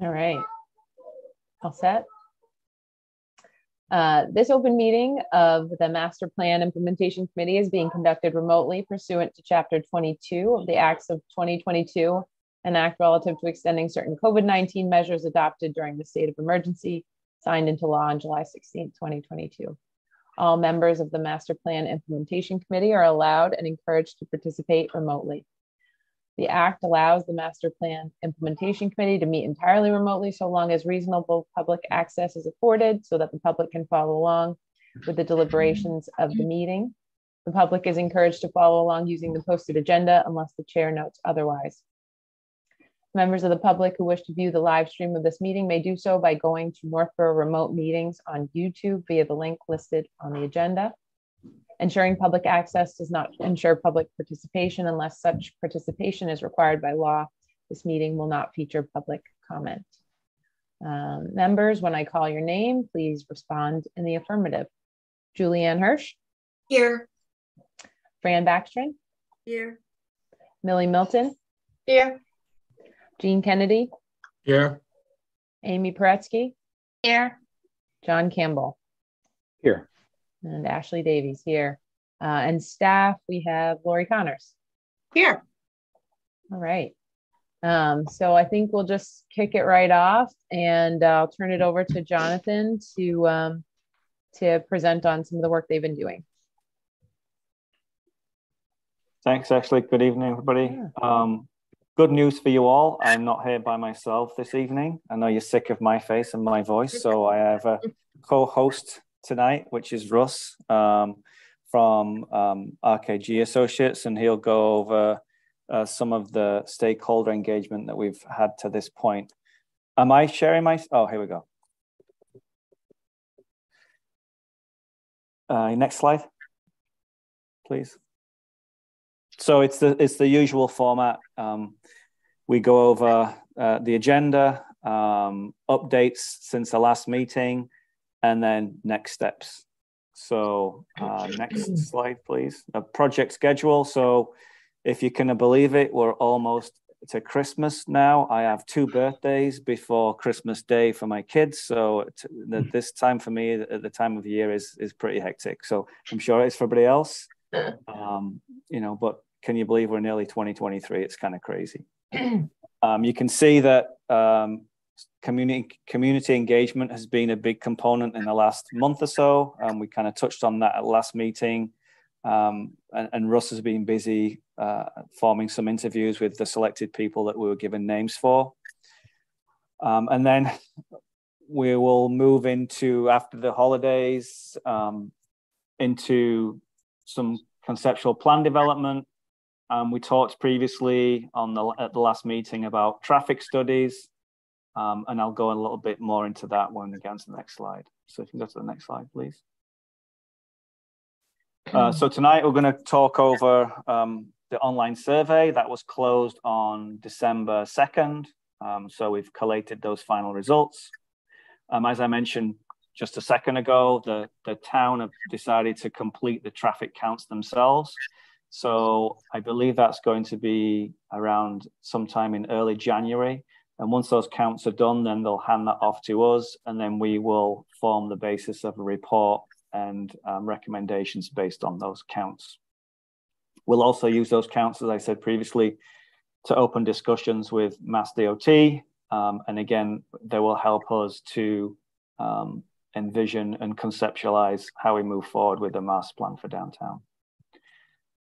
All right. All set? Uh, this open meeting of the Master Plan Implementation Committee is being conducted remotely pursuant to Chapter 22 of the Acts of 2022, an act relative to extending certain COVID-19 measures adopted during the state of emergency, signed into law on July 16, 2022. All members of the Master Plan Implementation Committee are allowed and encouraged to participate remotely. The act allows the master plan implementation committee to meet entirely remotely so long as reasonable public access is afforded so that the public can follow along with the deliberations of the meeting. The public is encouraged to follow along using the posted agenda unless the chair notes otherwise. Members of the public who wish to view the live stream of this meeting may do so by going to Northborough Remote Meetings on YouTube via the link listed on the agenda. Ensuring public access does not ensure public participation unless such participation is required by law. This meeting will not feature public comment. Um, members, when I call your name, please respond in the affirmative. Julianne Hirsch. Here. Fran Backstrom. Here. Millie Milton. Here. Jean Kennedy. Here. Amy Paretsky. Here. John Campbell. Here and Ashley Davies here. Uh, and staff, we have Lori Connors. Here. All right. Um, so I think we'll just kick it right off and uh, I'll turn it over to Jonathan to, um, to present on some of the work they've been doing. Thanks, Ashley. Good evening, everybody. Yeah. Um, good news for you all. I'm not here by myself this evening. I know you're sick of my face and my voice, so I have a co-host tonight, which is Russ um, from um, RKG Associates, and he'll go over uh, some of the stakeholder engagement that we've had to this point. Am I sharing my? Oh, here we go. Uh, next slide, please. So it's the it's the usual format. Um, we go over uh, the agenda, um, updates since the last meeting, and then next steps. So uh, next slide, please. A project schedule. So if you can believe it, we're almost to Christmas now. I have two birthdays before Christmas Day for my kids. So this time for me, at the time of the year is, is pretty hectic. So I'm sure it's for everybody else. Um, you know, but can you believe we're nearly 2023? It's kind of crazy. Um, you can see that um, community community engagement has been a big component in the last month or so. Um, we kind of touched on that at last meeting. Um, and, and, Russ has been busy uh, forming some interviews with the selected people that we were given names for. Um, and then we will move into, after the holidays, um, into some conceptual plan development. Um, we talked previously on the, at the last meeting about traffic studies. Um, and I'll go a little bit more into that when we get on to the next slide. So if you go to the next slide, please. Uh, so tonight we're going to talk over um, the online survey that was closed on December 2nd. Um, so we've collated those final results. Um, as I mentioned just a second ago, the, the town have decided to complete the traffic counts themselves. So I believe that's going to be around sometime in early January. And once those counts are done, then they'll hand that off to us, and then we will form the basis of a report and um, recommendations based on those counts. We'll also use those counts, as I said previously, to open discussions with Mass DOT. Um, and again, they will help us to um, envision and conceptualize how we move forward with the mass plan for downtown.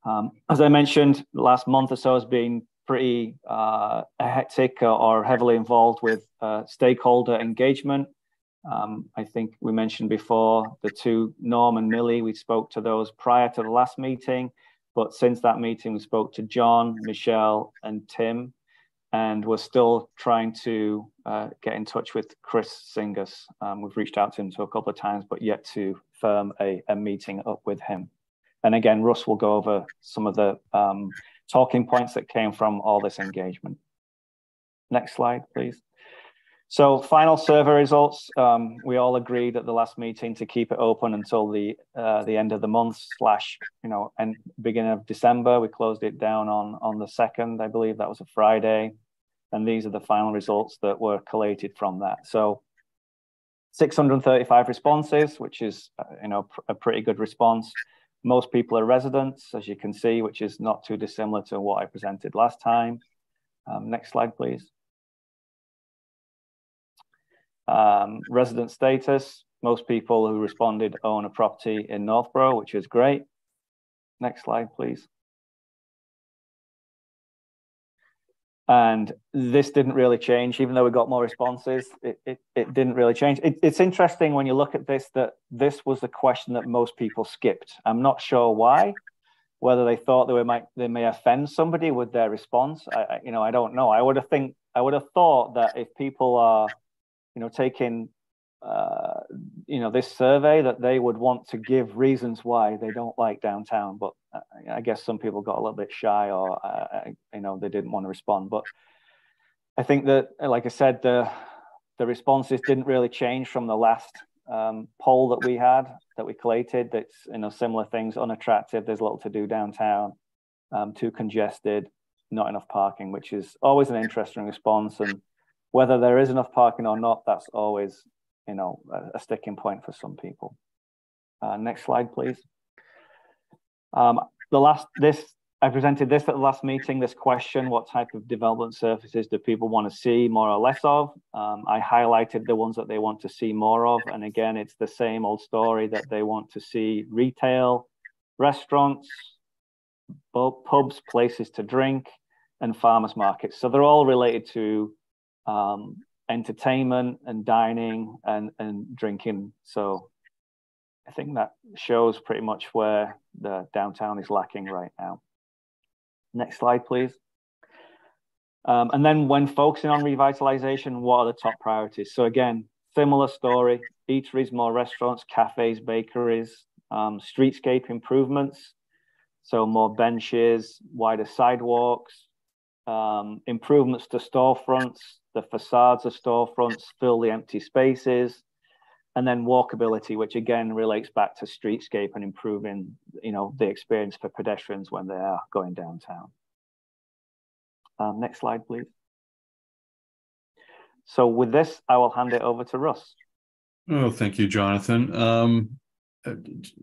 Um, as I mentioned, last month or so has been pretty uh, hectic or heavily involved with uh, stakeholder engagement. Um, I think we mentioned before the two, Norm and Millie, we spoke to those prior to the last meeting. But since that meeting, we spoke to John, Michelle, and Tim. And we're still trying to uh, get in touch with Chris Singus. Um, we've reached out to him to a couple of times, but yet to firm a, a meeting up with him. And again, Russ will go over some of the um, talking points that came from all this engagement. Next slide, please. So final survey results, um, we all agreed at the last meeting to keep it open until the uh, the end of the month slash, you know, and beginning of December. We closed it down on, on the second, I believe that was a Friday. And these are the final results that were collated from that. So 635 responses, which is uh, you know a pretty good response. Most people are residents, as you can see, which is not too dissimilar to what I presented last time. Um, next slide, please. Um, resident status, most people who responded own a property in Northborough, which is great. Next slide, please. And this didn't really change, even though we got more responses, it, it, it didn't really change. It, it's interesting when you look at this that this was the question that most people skipped. I'm not sure why, whether they thought they, might, they may offend somebody with their response. I, I, you know, I don't know. I would have think I would have thought that if people are, you know, taking uh, you know this survey that they would want to give reasons why they don't like downtown but uh, i guess some people got a little bit shy or uh, you know they didn't want to respond. But i think that like i said the the responses didn't really change from the last um, poll that we had that we collated that's you know similar things unattractive there's little to do downtown um, too congested not enough parking which is always an interesting response. And whether there is enough parking or not that's always you know, a, a sticking point for some people. Uh, next slide, please. Um, the last, this, I presented this at the last meeting, this question, what type of development surfaces do people want to see more or less of? Um, I highlighted the ones that they want to see more of. And again, it's the same old story that they want to see retail, restaurants, pubs, places to drink, and farmers markets. So they're all related to um, entertainment and dining and, and drinking. So I think that shows pretty much where the downtown is lacking right now. Next slide, please. Um, and then when focusing on revitalization, what are the top priorities? So again, similar story, eateries, more restaurants, cafes, bakeries, um, streetscape improvements. So more benches, wider sidewalks, um, improvements to storefronts, the facades of storefronts, fill the empty spaces, and then walkability, which again relates back to streetscape and improving, you know, the experience for pedestrians when they are going downtown. Um, next slide, please. So with this, I will hand it over to Russ. Oh, thank you, Jonathan. Um,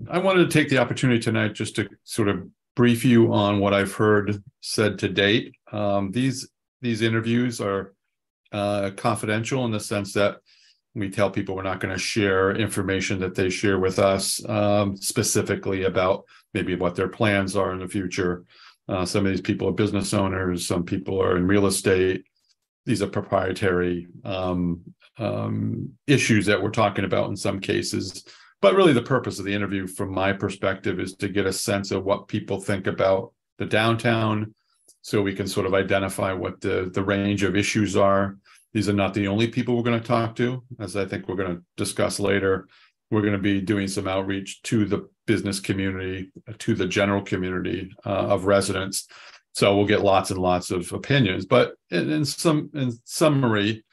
I wanted to take the opportunity tonight just to sort of brief you on what I've heard said to date. Um, these these interviews are uh, confidential in the sense that we tell people we're not going to share information that they share with us um, specifically about maybe what their plans are in the future. Uh, some of these people are business owners, some people are in real estate. These are proprietary um, um, issues that we're talking about in some cases. But really, the purpose of the interview, from my perspective, is to get a sense of what people think about the downtown, so we can sort of identify what the the range of issues are. These are not the only people we're going to talk to, as I think we're going to discuss later. We're going to be doing some outreach to the business community, to the general community uh, of residents. So we'll get lots and lots of opinions. But in, in some in summary,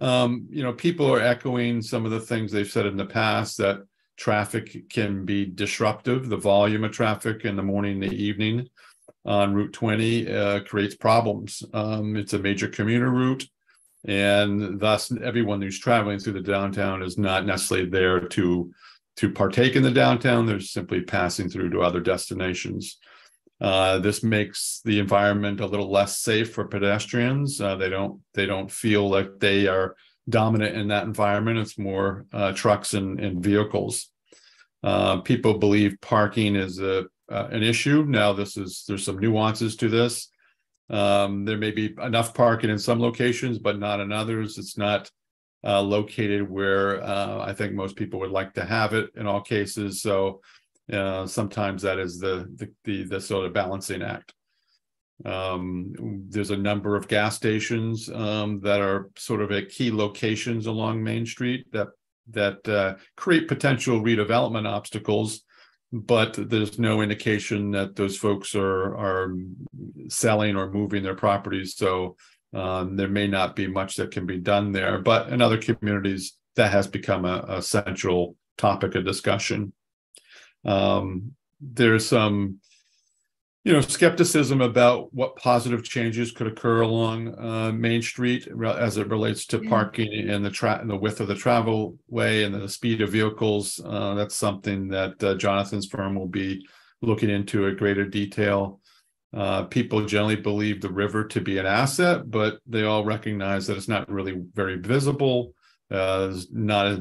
um, you know, people are echoing some of the things they've said in the past that traffic can be disruptive. The volume of traffic in the morning the evening on Route 20 uh, creates problems. Um, it's a major commuter route, and thus everyone who's traveling through the downtown is not necessarily there to to partake in the downtown. They're simply passing through to other destinations. Uh, this makes the environment a little less safe for pedestrians. Uh, they don't they don't feel like they are dominant in that environment. It's more uh, trucks and, and vehicles. Uh, people believe parking is a uh, an issue. Now, this is there's some nuances to this. Um, there may be enough parking in some locations, but not in others. It's not uh, located where uh, I think most people would like to have it in all cases. So uh, sometimes that is the, the, the the sort of balancing act. Um, there's a number of gas stations um, that are sort of at key locations along Main Street that that uh, create potential redevelopment obstacles but there's no indication that those folks are are selling or moving their properties. So um, there may not be much that can be done there. But in other communities, that has become a, a central topic of discussion. Um, there's some you know, skepticism about what positive changes could occur along uh, Main Street as it relates to parking and the tra- and the width of the travel way and the speed of vehicles. Uh, that's something that uh, Jonathan's firm will be looking into in greater detail. Uh, people generally believe the river to be an asset, but they all recognize that it's not really very visible. Uh, there's not as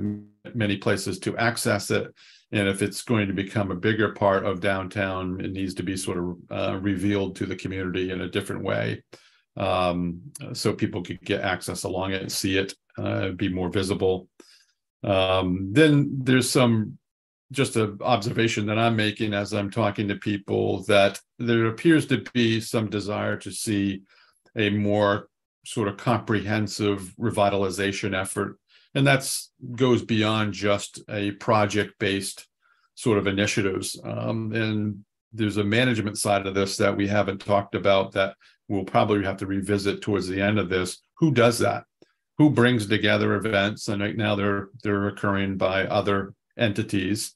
many places to access it. And if it's going to become a bigger part of downtown, it needs to be sort of uh, revealed to the community in a different way. Um, so people could get access along it and see it, uh, be more visible. Um, then there's some just an observation that I'm making as I'm talking to people that there appears to be some desire to see a more sort of comprehensive revitalization effort and that's goes beyond just a project based sort of initiatives. Um, and there's a management side of this that we haven't talked about that we'll probably have to revisit towards the end of this. Who does that? Who brings together events? And right now they're they're occurring by other entities.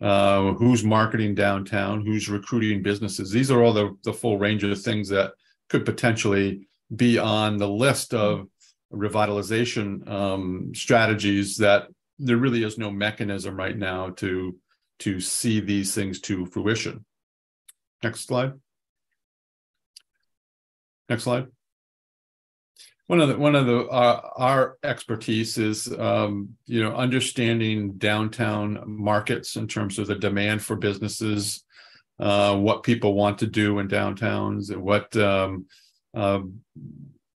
Uh, who's marketing downtown? Who's recruiting businesses? These are all the, the full range of things that could potentially be on the list of revitalization um, strategies that there really is no mechanism right now to to see these things to fruition. Next slide. Next slide. One of the one of the uh, our expertise is um, you know understanding downtown markets in terms of the demand for businesses, uh, what people want to do in downtowns, and what um, uh,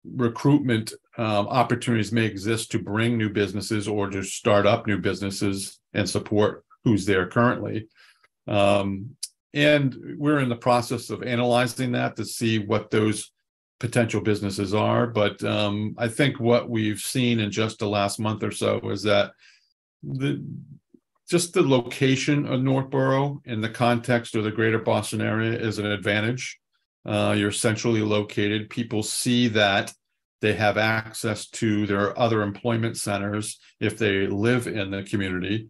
recruitment um, opportunities may exist to bring new businesses or to start up new businesses and support who's there currently. Um, and we're in the process of analyzing that to see what those potential businesses are. But um, I think what we've seen in just the last month or so is that the just the location of Northborough in the context of the greater Boston area is an advantage. Uh, you're centrally located. People see that they have access to their other employment centers if they live in the community.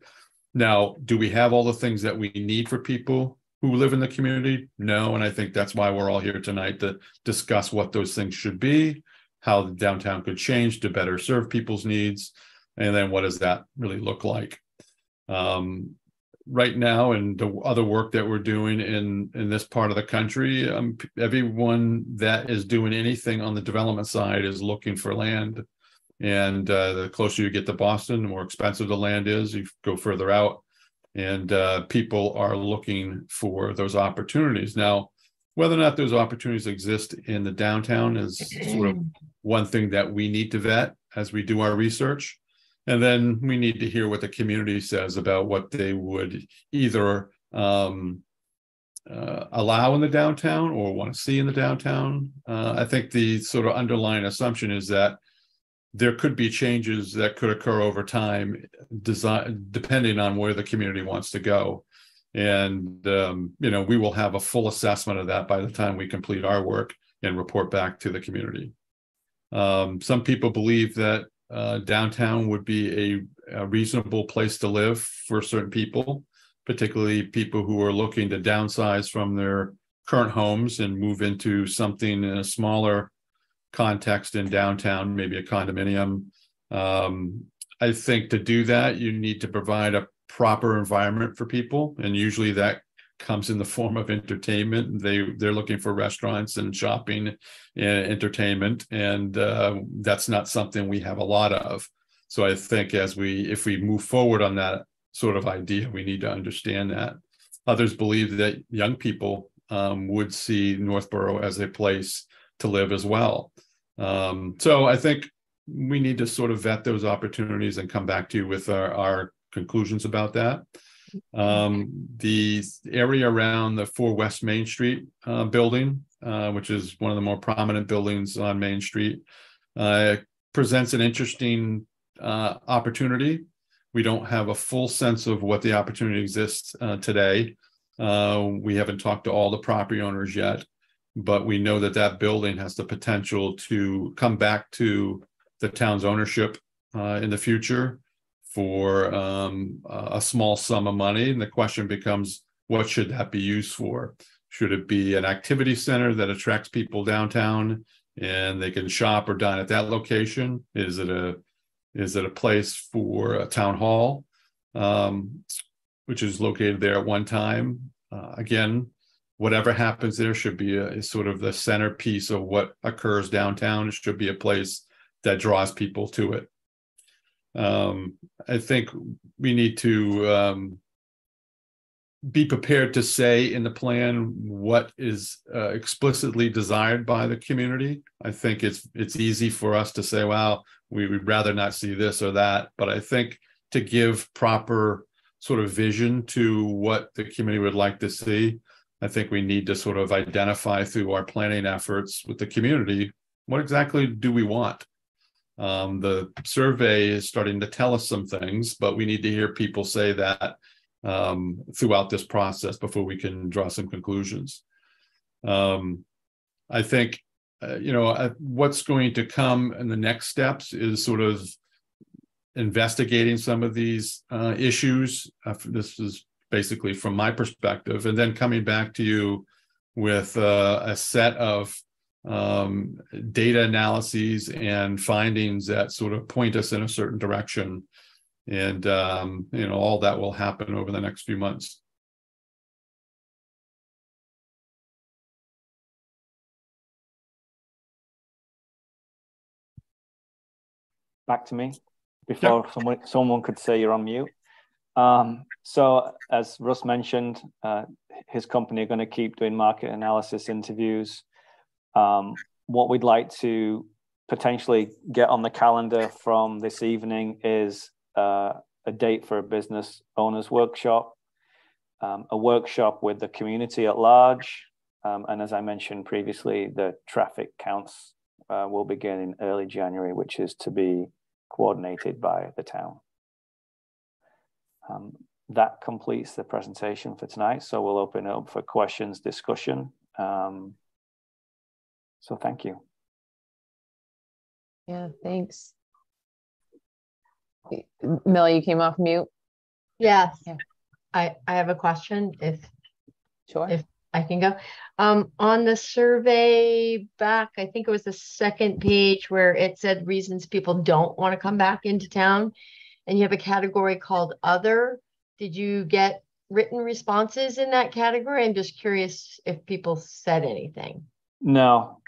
Now, do we have all the things that we need for people who live in the community? No. And I think that's why we're all here tonight to discuss what those things should be, how the downtown could change to better serve people's needs, and then what does that really look like? Um, right now and the other work that we're doing in in this part of the country um, everyone that is doing anything on the development side is looking for land. And uh, the closer you get to boston the more expensive the land is you go further out. And uh, people are looking for those opportunities. Now whether or not those opportunities exist in the downtown is sort of one thing that we need to vet as we do our research and then we need to hear what the community says about what they would either um, uh, allow in the downtown or want to see in the downtown. Uh, I think the sort of underlying assumption is that there could be changes that could occur over time, design, depending on where the community wants to go. And, um, you know, we will have a full assessment of that by the time we complete our work and report back to the community. Um, some people believe that uh, downtown would be a, a, reasonable place to live for certain people, particularly people who are looking to downsize from their current homes and move into something in a smaller context in downtown, maybe a condominium. Um, I think to do that, you need to provide a proper environment for people, and usually that comes in the form of entertainment. They they're looking for restaurants and shopping and entertainment, and uh, that's not something we have a lot of. So I think as we if we move forward on that sort of idea, we need to understand that. Others believe that young people um, would see Northborough as a place to live as well. Um, so I think we need to sort of vet those opportunities and come back to you with our, our conclusions about that. Um, the area around the 4 West Main Street uh, building, uh, which is one of the more prominent buildings on Main Street, uh, presents an interesting uh, opportunity. We don't have a full sense of what the opportunity exists uh, today. We haven't talked to all the property owners yet, but we know that that building has the potential to come back to the town's ownership in the future for um, a small sum of money. And the question becomes, what should that be used for? Should it be an activity center that attracts people downtown and they can shop or dine at that location? Is it a is it a place for a town hall, um, which is located there at one time? Uh, again, whatever happens there should be a, is sort of the centerpiece of what occurs downtown. It should be a place that draws people to it. Um, I think we need to um, be prepared to say in the plan what is uh, explicitly desired by the community. I think it's it's easy for us to say, "Well, we would rather not see this or that," but I think to give proper sort of vision to what the community would like to see, I think we need to sort of identify through our planning efforts with the community what exactly do we want. Um, the survey is starting to tell us some things, but we need to hear people say that um, throughout this process before we can draw some conclusions. Um, I think, uh, you know, uh, what's going to come in the next steps is sort of investigating some of these uh, issues. Uh, this is basically from my perspective, and then coming back to you with uh, a set of um, data analyses and findings that sort of point us in a certain direction. And um, you know all that will happen over the next few months. Back to me before someone someone could say you're on mute. Um, so as russ mentioned uh, his company are going to keep doing market analysis interviews um, what we'd like to potentially get on the calendar from this evening is uh, a date for a business owners workshop, um, a workshop with the community at large, um, and as I mentioned previously, the traffic counts uh, will begin in early January, which is to be coordinated by the town. Um, that completes the presentation for tonight. So we'll open it up for questions, discussion. Um, so thank you. Yeah, thanks. Millie, you came off mute. Yes. Yeah. I, I have a question if sure if I can go. Um, on the survey back, I think it was the second page where it said reasons people don't want to come back into town. And you have a category called other. Did you get written responses in that category? I'm just curious if people said anything. No,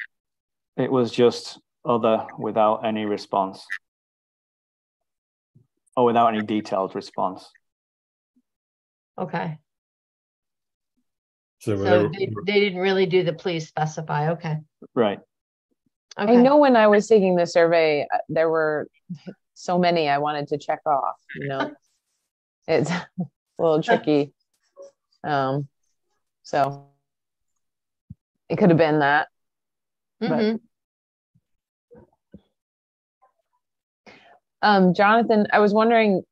it was just other without any response or without any detailed response. Okay. So, so they, they, didn't really do the please specify. Okay. Right. Okay. I know when I was taking the survey, uh, there were so many I wanted to check off, you know, it's a little tricky. Um, so it could have been that. Mm-hmm. Um, Jonathan, I was wondering,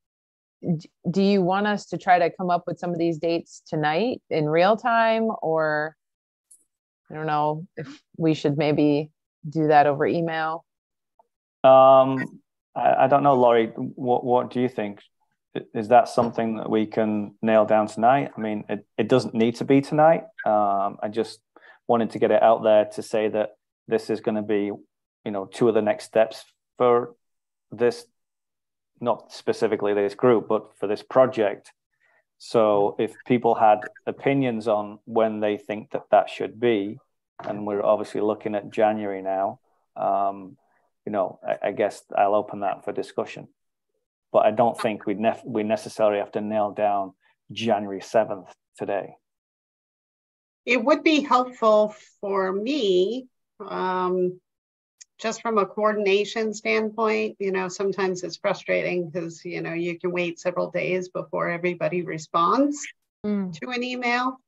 do you want us to try to come up with some of these dates tonight in real time, or I don't know if we should maybe do that over email? Um, I, I don't know, Lori. What What do you think? Is that something that we can nail down tonight? I mean, it, it doesn't need to be tonight. Um, I just wanted to get it out there to say that this is going to be, you know, two of the next steps for this not specifically this group, but for this project. So if people had opinions on when they think that that should be, and we're obviously looking at January now, um, you know, I, I, guess I'll open that for discussion. But I don't think we nef- we necessarily have to nail down January seventh today. It would be helpful for me um, just from a coordination standpoint, you know, sometimes it's frustrating because, you know, you can wait several days before everybody responds mm. to an email.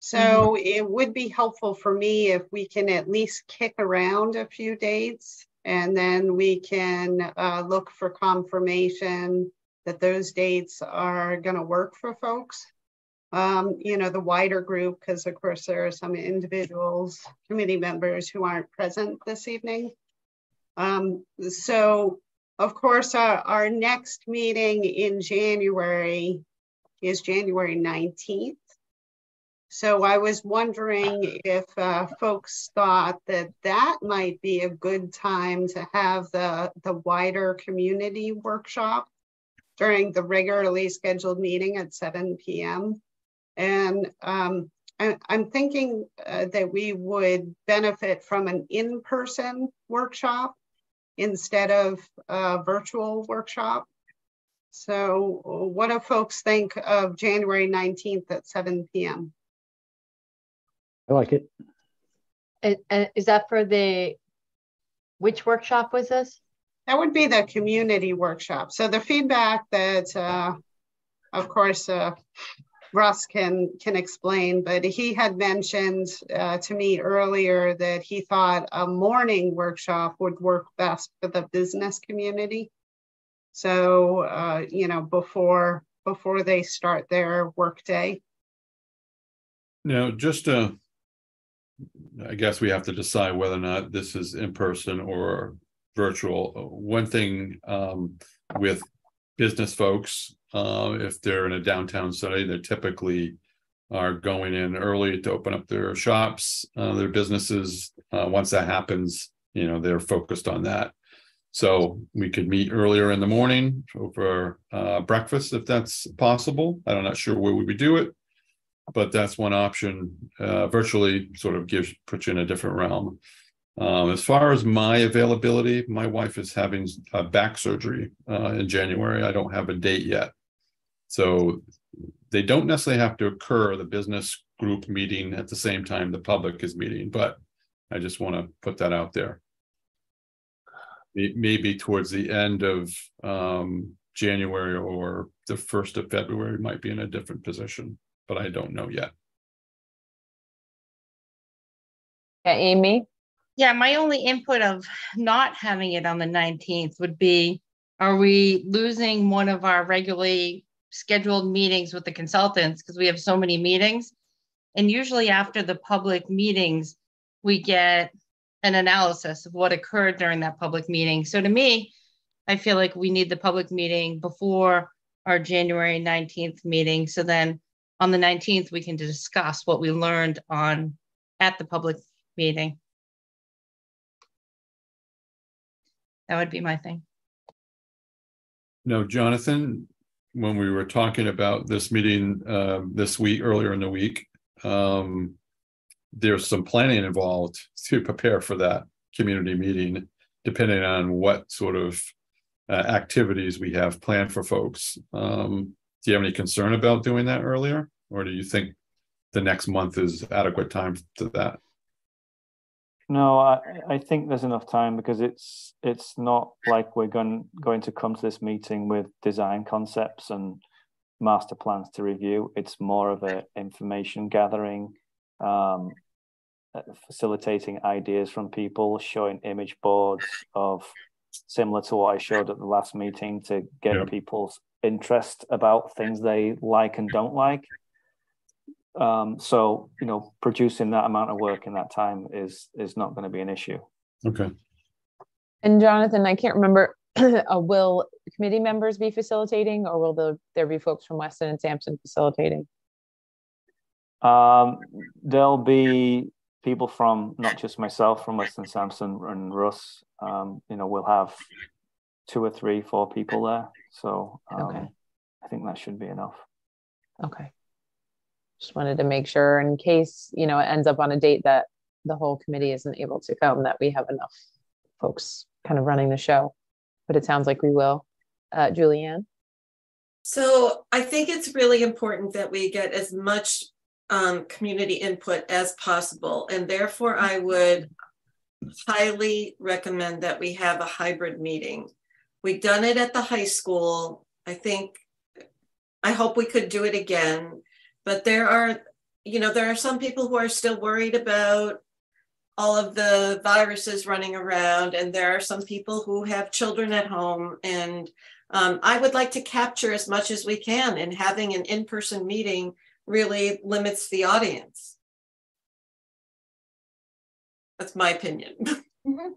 So mm-hmm. it would be helpful for me if we can at least kick around a few dates and then we can uh, look for confirmation that those dates are going to work for folks. Um, you know, the wider group, because of course there are some individuals, committee members who aren't present this evening. Um, so, of course, our, our next meeting in January is January 19th. So I was wondering if uh, folks thought that that might be a good time to have the, the wider community workshop during the regularly scheduled meeting at 7 p.m. And um, I, am thinking uh, that we would benefit from an in-person workshop instead of a virtual workshop. So what do folks think of January 19th at 7 p.m.? I like it. And, and is that for the, which workshop was this? That would be the community workshop. So the feedback that, uh, of course, uh, Russ can can explain, but he had mentioned uh, to me earlier that he thought a morning workshop would work best for the business community. So uh, you know before before they start their workday. Now, just to, I guess we have to decide whether or not this is in person or virtual. One thing um, with business folks, uh, if they're in a downtown setting, they typically are going in early to open up their shops, uh, their businesses. Uh, once that happens, you know, they're focused on that. So we could meet earlier in the morning over uh, breakfast if that's possible. I'm not sure where we would do it, but that's one option. Uh, virtually sort of gives puts you in a different realm. Um, as far as my availability, my wife is having back surgery uh, in January. I don't have a date yet. So they don't necessarily have to occur the business group meeting at the same time the public is meeting, but I just want to put that out there. Maybe towards the end of um, January or the first of February might be in a different position, but I don't know yet. Yeah, Amy? Yeah, my only input of not having it on the 19th would be are we losing one of our regularly scheduled meetings with the consultants because we have so many meetings? And usually after the public meetings, we get an analysis of what occurred during that public meeting. So to me, I feel like we need the public meeting before our January 19th meeting. So then on the 19th, we can discuss what we learned on at the public meeting. That would be my thing. No, Jonathan, when we were talking about this meeting uh, this week, earlier in the week, um, there's some planning involved to prepare for that community meeting, depending on what sort of uh, activities we have planned for folks. Um, do you have any concern about doing that earlier, or do you think the next month is adequate time to that? No, I, I think there's enough time because it's it's not like we're going going to come to this meeting with design concepts and master plans to review. It's more of a information gathering, um, uh, facilitating ideas from people, showing image boards of similar to what I showed at the last meeting to get yep. people's interest about things they like and don't like. Um, so you know, producing that amount of work in that time is is not going to be an issue. Okay. And Jonathan, I can't remember. uh, will committee members be facilitating, or will there, there be folks from Weston and Sampson facilitating? Um, there'll be people from not just myself, from Weston Sampson and Russ. Um, you know, we'll have two or three, four people there. So um, okay. I think that should be enough. Okay just wanted to make sure in case you know it ends up on a date that the whole committee isn't able to come that we have enough folks kind of running the show. But it sounds like we will. Uh, julianne? So i think it's really important that we get as much um, community input as possible. And therefore i would highly recommend that we have a hybrid meeting. We've done it at the high school. I think i hope we could do it again but there are you know there are some people who are still worried about all of the viruses running around and there are some people who have children at home. And um, i would like to capture as much as we can and having an in-person meeting really limits the audience. That's my opinion.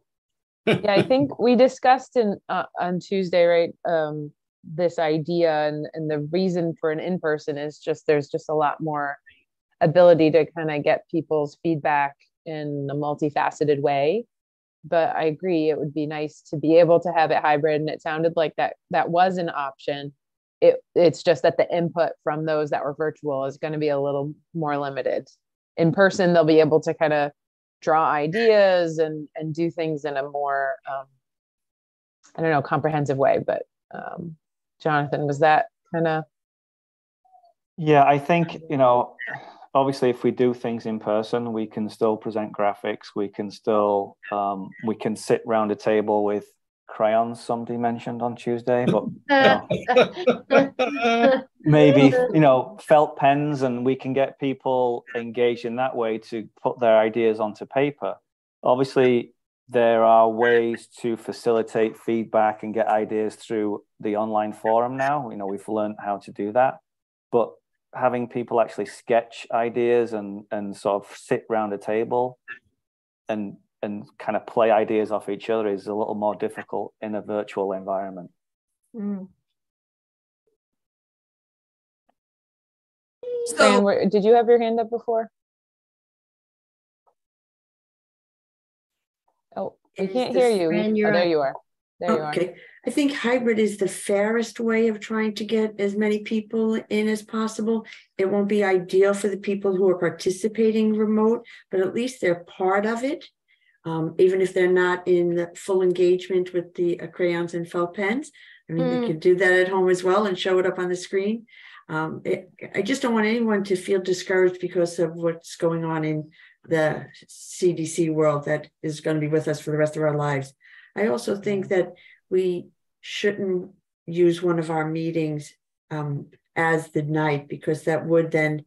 Yeah i think we discussed in uh, on tuesday right? Um, this idea and, and the reason for an in-person is just there's just a lot more ability to kind of get people's feedback in a multifaceted way. But I agree, it would be nice to be able to have it hybrid. And it sounded like that that was an option. It, it's just that the input from those that were virtual is going to be a little more limited. In person, they'll be able to kind of draw ideas and and do things in a more um, I don't know comprehensive way. But um, Jonathan, was that kind of? Yeah, I think you know obviously if we do things in person we can still present graphics we can still um, we can sit round a table with crayons somebody mentioned on tuesday but you know, maybe you know felt pens and we can get people engaged in that way to put their ideas onto paper obviously there are ways to facilitate feedback and get ideas through the online forum now you know we've learned how to do that but having people actually sketch ideas and and sort of sit around a table and and kind of play ideas off each other is a little more difficult in a virtual environment. Mm. So, Fran, did you have your hand up before? We can't hear you. Oh, there you are. There you okay. are. I think hybrid is the fairest way of trying to get as many people in as possible. It won't be ideal for the people who are participating remote, but at least they're part of it. Um, even if they're not in the full engagement with the uh, crayons and felt pens. I mean, mm. they could do that at home as well and show it up on the screen. Um, it, I just don't want anyone to feel discouraged because of what's going on in the CDC world that is going to be with us for the rest of our lives. I also think that we shouldn't use one of our meetings um, as the night because that would then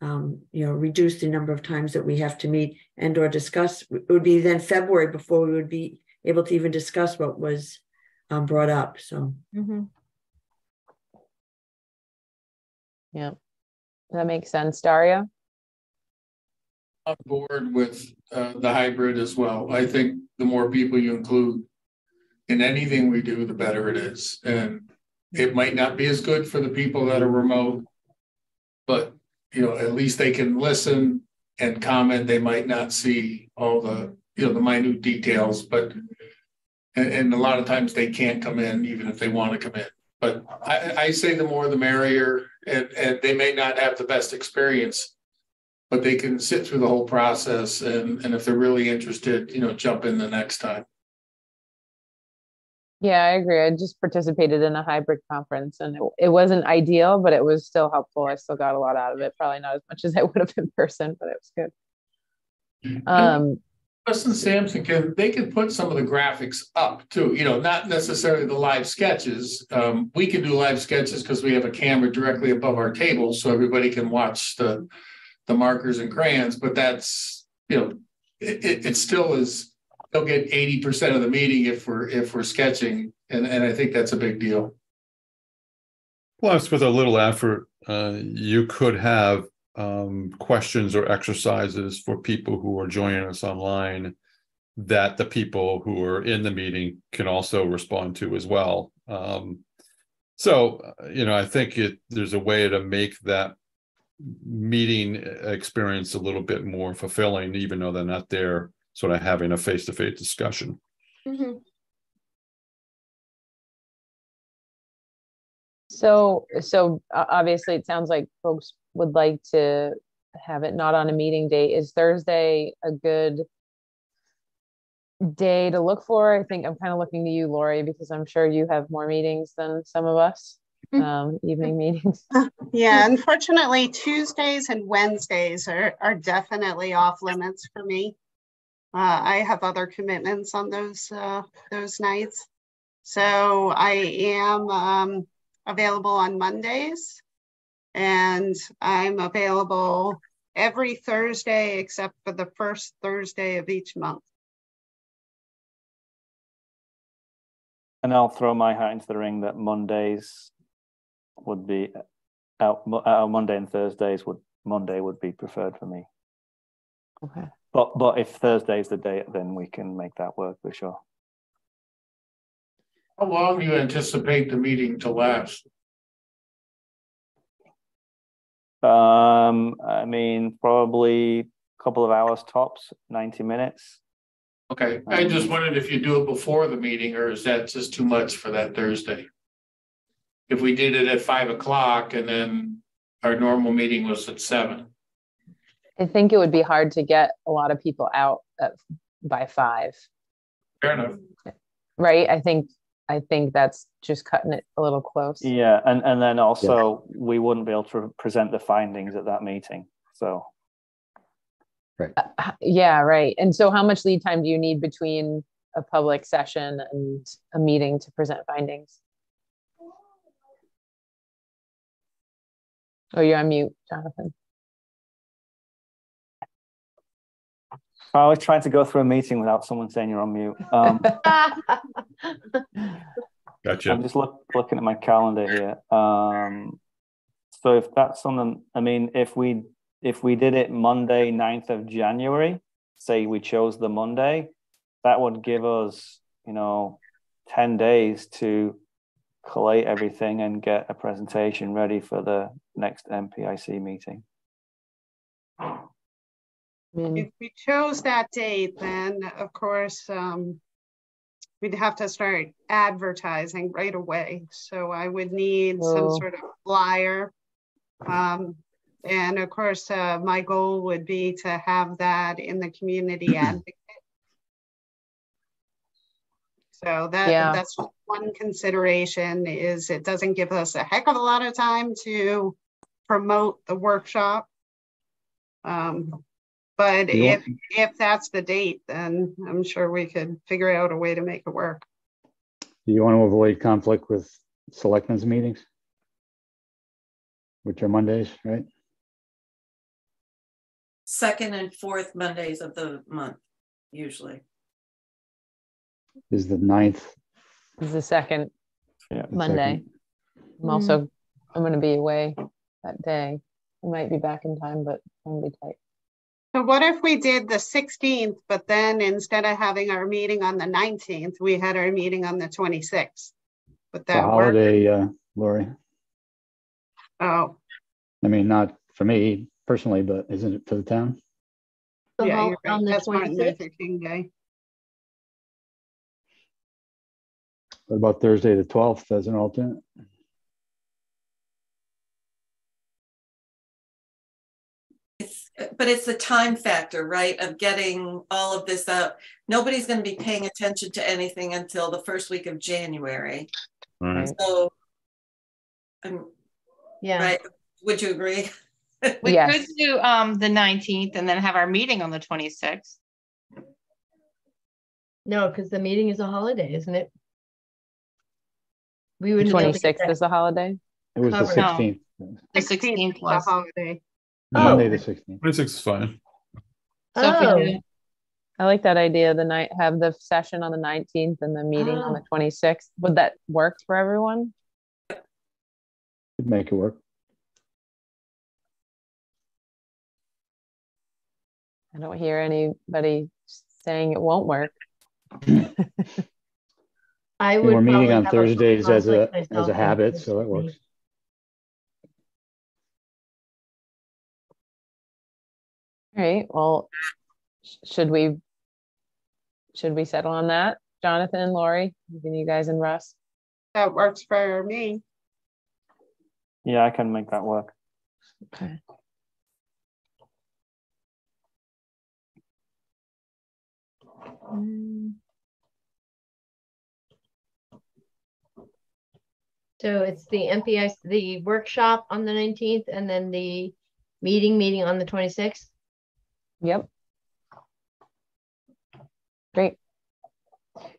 um, you know reduce the number of times that we have to meet and or discuss it would be then february before we would be able to even discuss what was um, brought up so mm-hmm. Yeah that makes sense daria on board with uh, the hybrid as well i think the more people you include in anything we do, the better it is. And it might not be as good for the people that are remote, but you know, at least they can listen and comment. They might not see all the, you know, the minute details, but and, and a lot of times they can't come in even if they want to come in. But I, I say the more the merrier, and, and they may not have the best experience, but they can sit through the whole process and, and if they're really interested, you know, jump in the next time. Yeah, I agree. I just participated in a hybrid conference and it, it wasn't ideal, but it was still helpful. I still got a lot out of it. Probably not as much as I would have in person, but it was good. Um, Weston Sampson can they can put some of the graphics up too. You know, not necessarily the live sketches. Um, we can do live sketches because we have a camera directly above our table, so everybody can watch the the markers and crayons. But that's you know, it, it, it still is they'll get 80% of the meeting if we're if we're sketching and and i think that's a big deal plus with a little effort uh, you could have um, questions or exercises for people who are joining us online that the people who are in the meeting can also respond to as well um, so you know i think it there's a way to make that meeting experience a little bit more fulfilling even though they're not there sort of having a face-to-face discussion. Mm-hmm. So, so obviously, it sounds like folks would like to have it not on a meeting day. Is Thursday a good day to look for? I think I'm kind of looking to you, Lori, because I'm sure you have more meetings than some of us, mm-hmm. um, evening meetings. Yeah, unfortunately, Tuesdays and Wednesdays are, are definitely off limits for me. Uh, I have other commitments on those uh, those nights. So I am um, available on Mondays and I'm available every Thursday except for the first Thursday of each month. And I'll throw my hat into the ring that Mondays would be out, uh, Monday and Thursdays would Monday would be preferred for me. Okay. But but if Thursday's the date, then we can make that work for sure. How long do you anticipate the meeting to last? Um, I mean, probably a couple of hours tops, 90 minutes. Okay, I just wondered if you do it before the meeting or is that just too much for that Thursday? If we did it at five o'clock and then our normal meeting was at seven. I think it would be hard to get a lot of people out at, by five, Fair enough. right? I think, I think that's just cutting it a little close. Yeah, and, and then also we wouldn't be able to present the findings at that meeting. So Uh, Yeah, right. And so how much lead time do you need between a public session and a meeting to present findings? Oh, you're on mute, Jonathan. I was trying to go through a meeting without someone saying you're on mute. Um, Gotcha. I'm just look, looking at my calendar here. Um, so if that's on the, I mean, if we if we did it Monday, 9th of January, say we chose the Monday, that would give us, you know, 10 days to collate everything and get a presentation ready for the next MPIC meeting. If we chose that date, then of course, um, we'd have to start advertising right away. So I would need some Oh. sort of flyer. Um, and of course, uh, my goal would be to have that in the community advocate. So that, Yeah. that's one consideration is it doesn't give us a heck of a lot of time to promote the workshop. Um, but You if, want- if that's the date, then I'm sure we could figure out a way to make it work. Do you want to avoid conflict with selectmen's meetings? Which are Mondays, right? Second and fourth Mondays of the month, usually. Is the ninth. Is the second Yeah. the Monday. second? I'm also, I'm gonna be away that day. I might be back in time, but I'm gonna be tight. So what if we did the sixteenth, but then instead of having our meeting on the nineteenth, we had our meeting on the twenty-sixth? Would The that work? holiday, uh, Lori. Oh, I mean, not for me personally, but isn't it for the town? The yeah, hol- you're right. on the That's Martin 26th? Luther King Day. What about Thursday, the twelfth as an alternate? But it's the time factor, right, of getting all of this out. Nobody's going to be paying attention to anything until the first week of January. Right. So, um, Yeah. right, would you agree? We Yes. could do um the nineteenth and then have our meeting on the twenty-sixth. No, because the meeting is a holiday, isn't it? We wouldn't. be able to get Twenty-sixth is a holiday. It was the Covered. No. sixteenth. The sixteenth is a holiday. Oh. Monday, the sixteenth. Twenty-six is fine. So Oh. do- I like that idea, the night, have the session on the nineteenth and the meeting on the Oh. twenty-sixth. Would that work for everyone? Could make it work. I don't hear anybody saying it won't work. I would. we're meeting on Thursdays as a, as a habit, so that week. works. All right, well, should we, should we settle on that? Jonathan, and Lori, even you guys and Russ? That works for me. Yeah, I can make that work. Okay. Mm, So it's the MPI, the workshop on the nineteenth and then the meeting, meeting on the twenty-sixth. Yep. Great.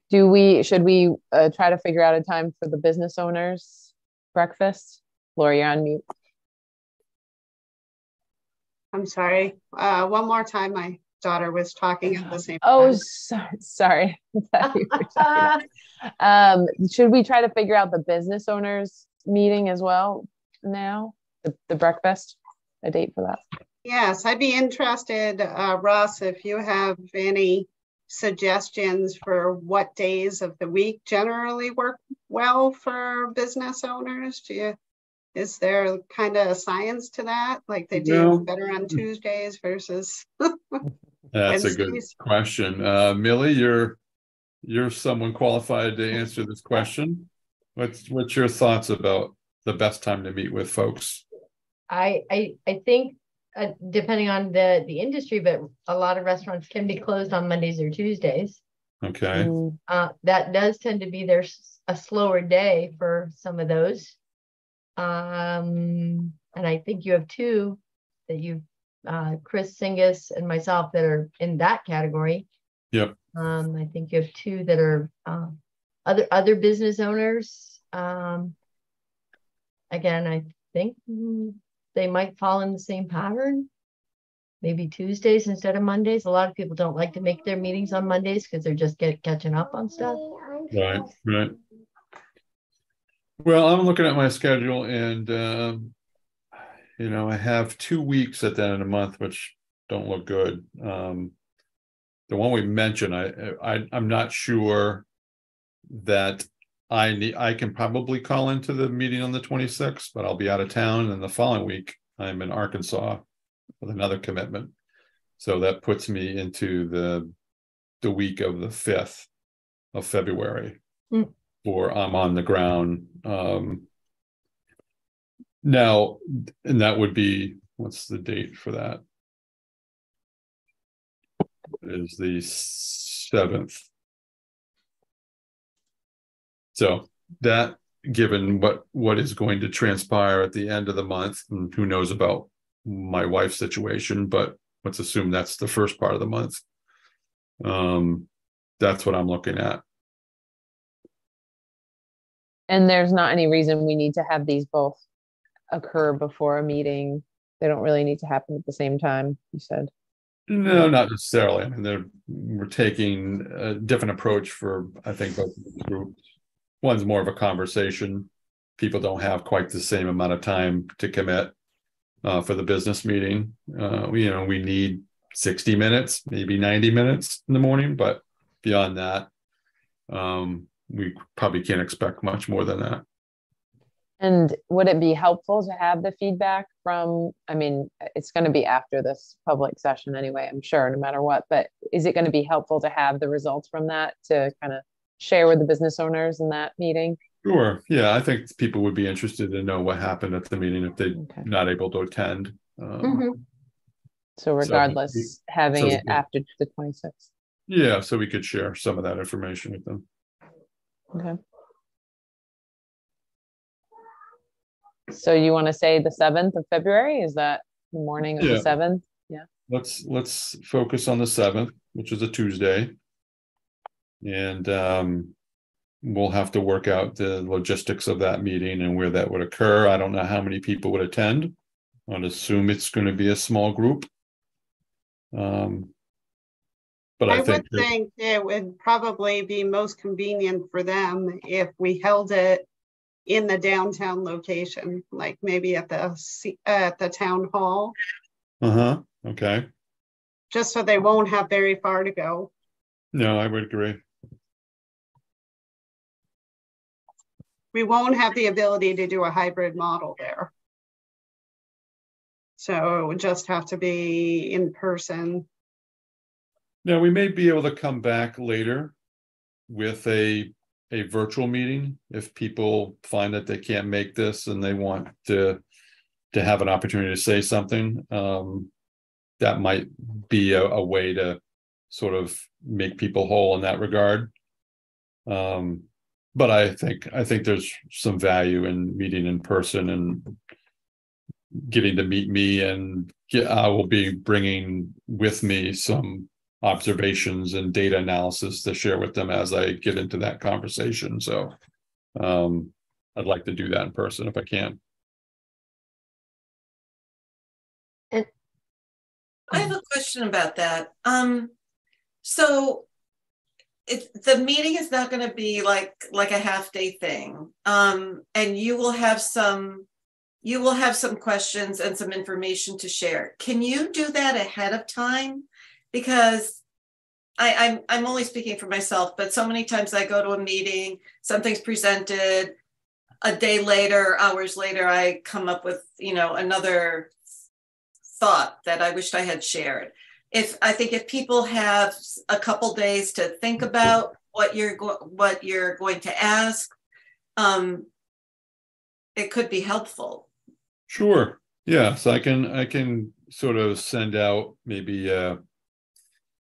Do we, should we uh, try to figure out a time for the business owners breakfast? Lori, you're on mute. I'm sorry. Uh, one more time, my daughter was talking at the same Oh, time. so- sorry. I thought you were talking about- Um, should we try to figure out the business owners meeting as well now? The, the breakfast, a date for that? Yes, I'd be interested, uh, Russ, if you have any suggestions for what days of the week generally work well for business owners. Do you, Is there kind of a science to that? Like they do No. better on Tuesdays versus That's a good question. Uh, Millie, you're, you're someone qualified to answer this question. What's, what's your thoughts about the best time to meet with folks? I, I, I think, uh, depending on the, the industry, but a lot of restaurants can be closed on Mondays or Tuesdays. Okay, Mm, Uh, that does tend to be their, s- a slower day for some of those. Um, and I think you have two that you, uh, Chris Singus and myself that are in that category. Yep. Um, I think you have two that are, um, other, other business owners. Um, again, I think mm, they might fall in the same pattern. Maybe Tuesdays instead of Mondays. A lot of people don't like to make their meetings on Mondays because they're just get catching up on stuff. right, right. Well, I'm looking at my schedule and, um, you know, I have two weeks at the end of the month, which don't look good. Um, the one we mentioned, I, I, I'm not sure that I need, I can probably call into the meeting on the twenty-sixth, but I'll be out of town and the following week I'm in Arkansas with another commitment. So that puts me into the, the week of the fifth of February. Mm. Or I'm on the ground, um. Now, and that would be, what's the date for that? Is the seventh. So that, given what, what is going to transpire at the end of the month, and who knows about my wife's situation, but let's assume that's the first part of the month. Um, that's what I'm looking at. And there's not any reason we need to have these both occur before a meeting. They don't really need to happen at the same time, you said. No, not necessarily. I mean, they're, we're taking a different approach for, I think, both groups. One's more of a conversation. People don't have quite the same amount of time to commit uh, for the business meeting. Uh, you know, we need sixty minutes, maybe ninety minutes in the morning, but beyond that, um, we probably can't expect much more than that. And would it be helpful to have the feedback from, I mean, it's going to be after this public session anyway, I'm sure, no matter what, but is it going to be helpful to have the results from that to kind of share with the business owners in that meeting? Sure. Yeah, I think people would be interested to know what happened at the meeting if they're Okay. not able to attend. Um, So regardless, having so it after the twenty-sixth. Yeah, so we could share some of that information with them. Okay. So you want to say the seventh of February? Is that the morning of Yeah. the seventh? Yeah. Let's, let's focus on the seventh, which is a Tuesday. And um, we'll have to work out the logistics of that meeting and where that would occur. I don't know how many people would attend. I'd assume it's going to be a small group. Um, But I I would think, that- think it would probably be most convenient for them if we held it in the downtown location, like maybe at the, at the town hall, uh-huh, okay, just so they won't have very far to go. no, I would agree. We won't have the ability to do a hybrid model there. So it would just have to be in person. Now, we may be able to come back later with a, a virtual meeting if people find that they can't make this and they want to, to have an opportunity to say something. Um, that might be a, a way to sort of make people whole in that regard. Um, but I think, I think there's some value in meeting in person and getting to meet me and get, I will be bringing with me some observations and data analysis to share with them as I get into that conversation. So um, I'd like to do that in person if I can. I have a question about that. Um, so the meeting is not going to be like like a half day thing, um, and you will have some you will have some questions and some information to share. Can you do that ahead of time? Because I, I'm I'm only speaking for myself, but so many times I go to a meeting, something's presented, a day later, hours later, I come up with, you know, another thought that I wished I had shared. If I think if people have a couple days to think about what you're go- what you're going to ask, um, it could be helpful. Sure. Yeah. So I can I can sort of send out maybe uh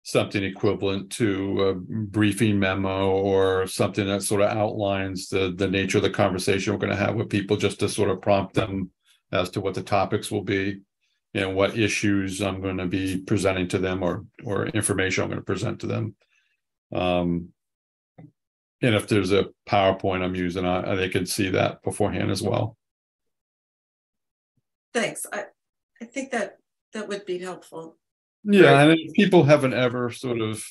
something equivalent to a briefing memo or something that sort of outlines the the nature of the conversation we're going to have with people just to sort of prompt them as to what the topics will be and what issues I'm going to be presenting to them or or information I'm going to present to them. Um, and if there's a PowerPoint I'm using, I, they can see that beforehand as well. Thanks. I, I think that that would be helpful. Yeah, and if people haven't ever sort of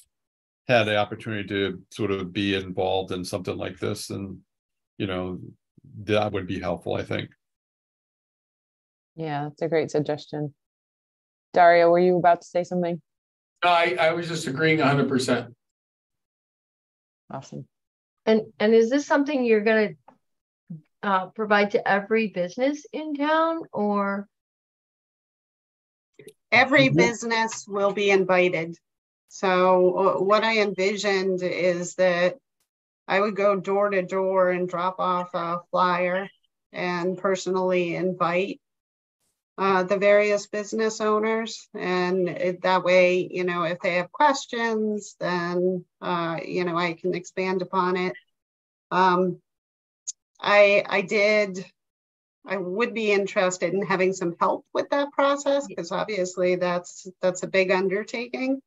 had the opportunity to sort of be involved in something like this, and you know that would be helpful. I think. Yeah, that's a great suggestion. Dario, were you about to say something? No, I, I was just agreeing hundred percent. Awesome. And, and is this something you're gonna uh, provide to every business in town or? Every Mhm. business will be invited. So uh, what I envisioned is that I would go door to door and drop off a flyer and personally invite uh, the various business owners. And it, that way, you know, if they have questions, then, uh, you know, I can expand upon it. Um, I, I did I would be interested in having some help with that process because obviously that's that's a big undertaking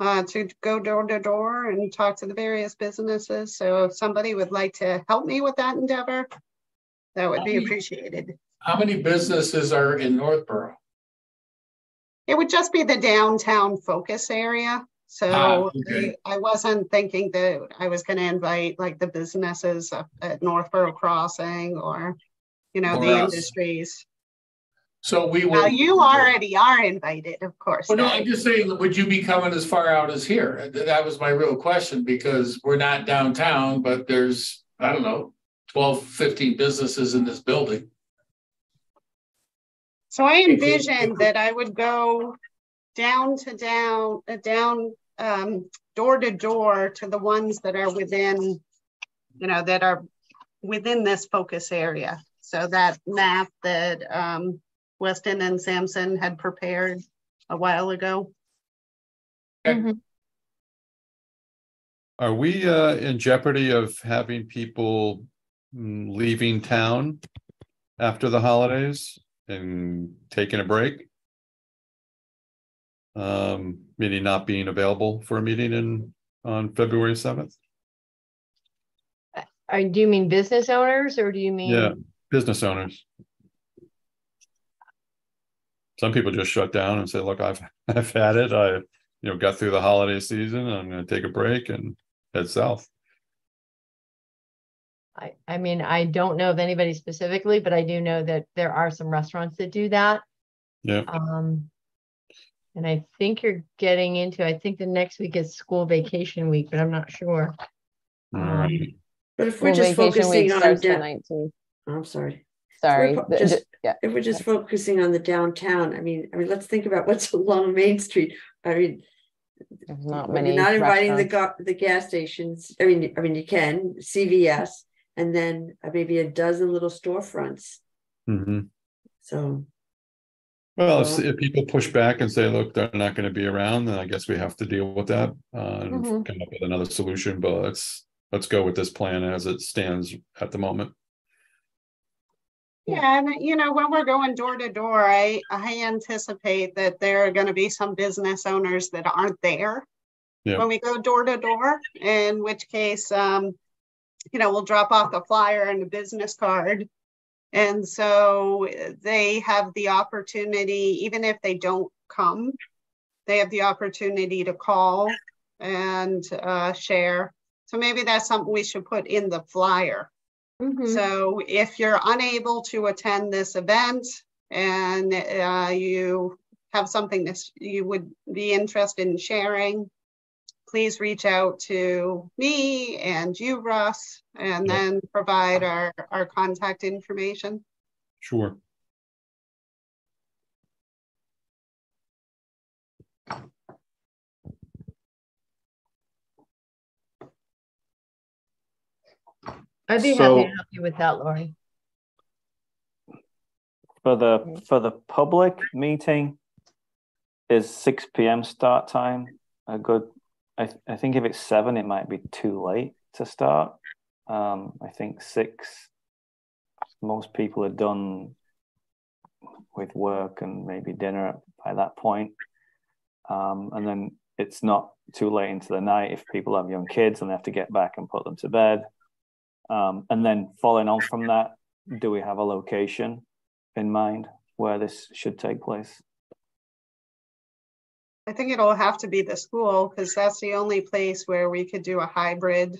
uh, to go door to door and talk to the various businesses. So if somebody would like to help me with that endeavor, that would be appreciated. How many businesses are in Northborough? It would just be the downtown focus area. So Ah, okay. I wasn't thinking that I was going to invite like the businesses up at Northborough Crossing or, you know, Or the us. industries. So we Now, will. you already are invited, of course. Well, no, I'm just saying, would you be coming as far out as here? That was my real question because we're not downtown, but there's, I don't know, 12, 15 businesses in this building. So I envisioned that I would go down to down, uh, down, um, door to door to the ones that are within, you know, that are within this focus area. So that map that, um, Weston and Sampson had prepared a while ago. Mhm. Are we uh, in jeopardy of having people mm, leaving town after the holidays and taking a break? Um, meaning not being available for a meeting in on February seventh? Or do you mean business owners or do you mean? Yeah, business owners. Some people just shut down and say, look, I've I've had it. I, you know, got through the holiday season. I'm gonna take a break and head south. I, I mean, I don't know of anybody specifically, but I do know that there are some restaurants that do that. Yeah. Um, and I think you're getting into, I think the next week is school vacation week, but I'm not sure. All Um. But if we're just focusing on, starts the down- nineteenth. I'm sorry. Sorry. fo- the- just- ju- Yeah, If we're just focusing on the downtown, I mean, I mean, let's think about what's along Main Street. I mean, there's not many. you're not inviting the restaurants. the gas stations. I mean, I mean, you can CVS and then maybe a dozen little storefronts. Mhm. So Well, if, So- if people push back and say, look, they're not gonna be around, then I guess we have to deal with that. Uh, and Mhm. come up with another solution, but let's, let's go with this plan as it stands at the moment. Yeah, and you know, when we're going door to door, I, I anticipate that there are gonna be some business owners that aren't there. Yeah. When we go door to door, in which case, um, you know, we'll drop off a flyer and a business card. And so they have the opportunity, even if they don't come, they have the opportunity to call and, uh, share. So maybe that's something we should put in the flyer. mhm. So if you're unable to attend this event and uh, you have something that you would be interested in sharing, please reach out to me and you, Russ, and Yep. then provide our, our contact information. Sure. I'd be happy to help you with that, Lori. For the for the public meeting, is six p.m. start time a good? I I think if it's seven, it might be too late to start. Um, I think six. Most people are done with work and maybe dinner by that point. Um, and then it's not too late into the night if people have young kids and they have to get back and put them to bed. Um, and then following on from that, do we have a location in mind where this should take place? I think it'll have to be the school because that's the only place where we could do a hybrid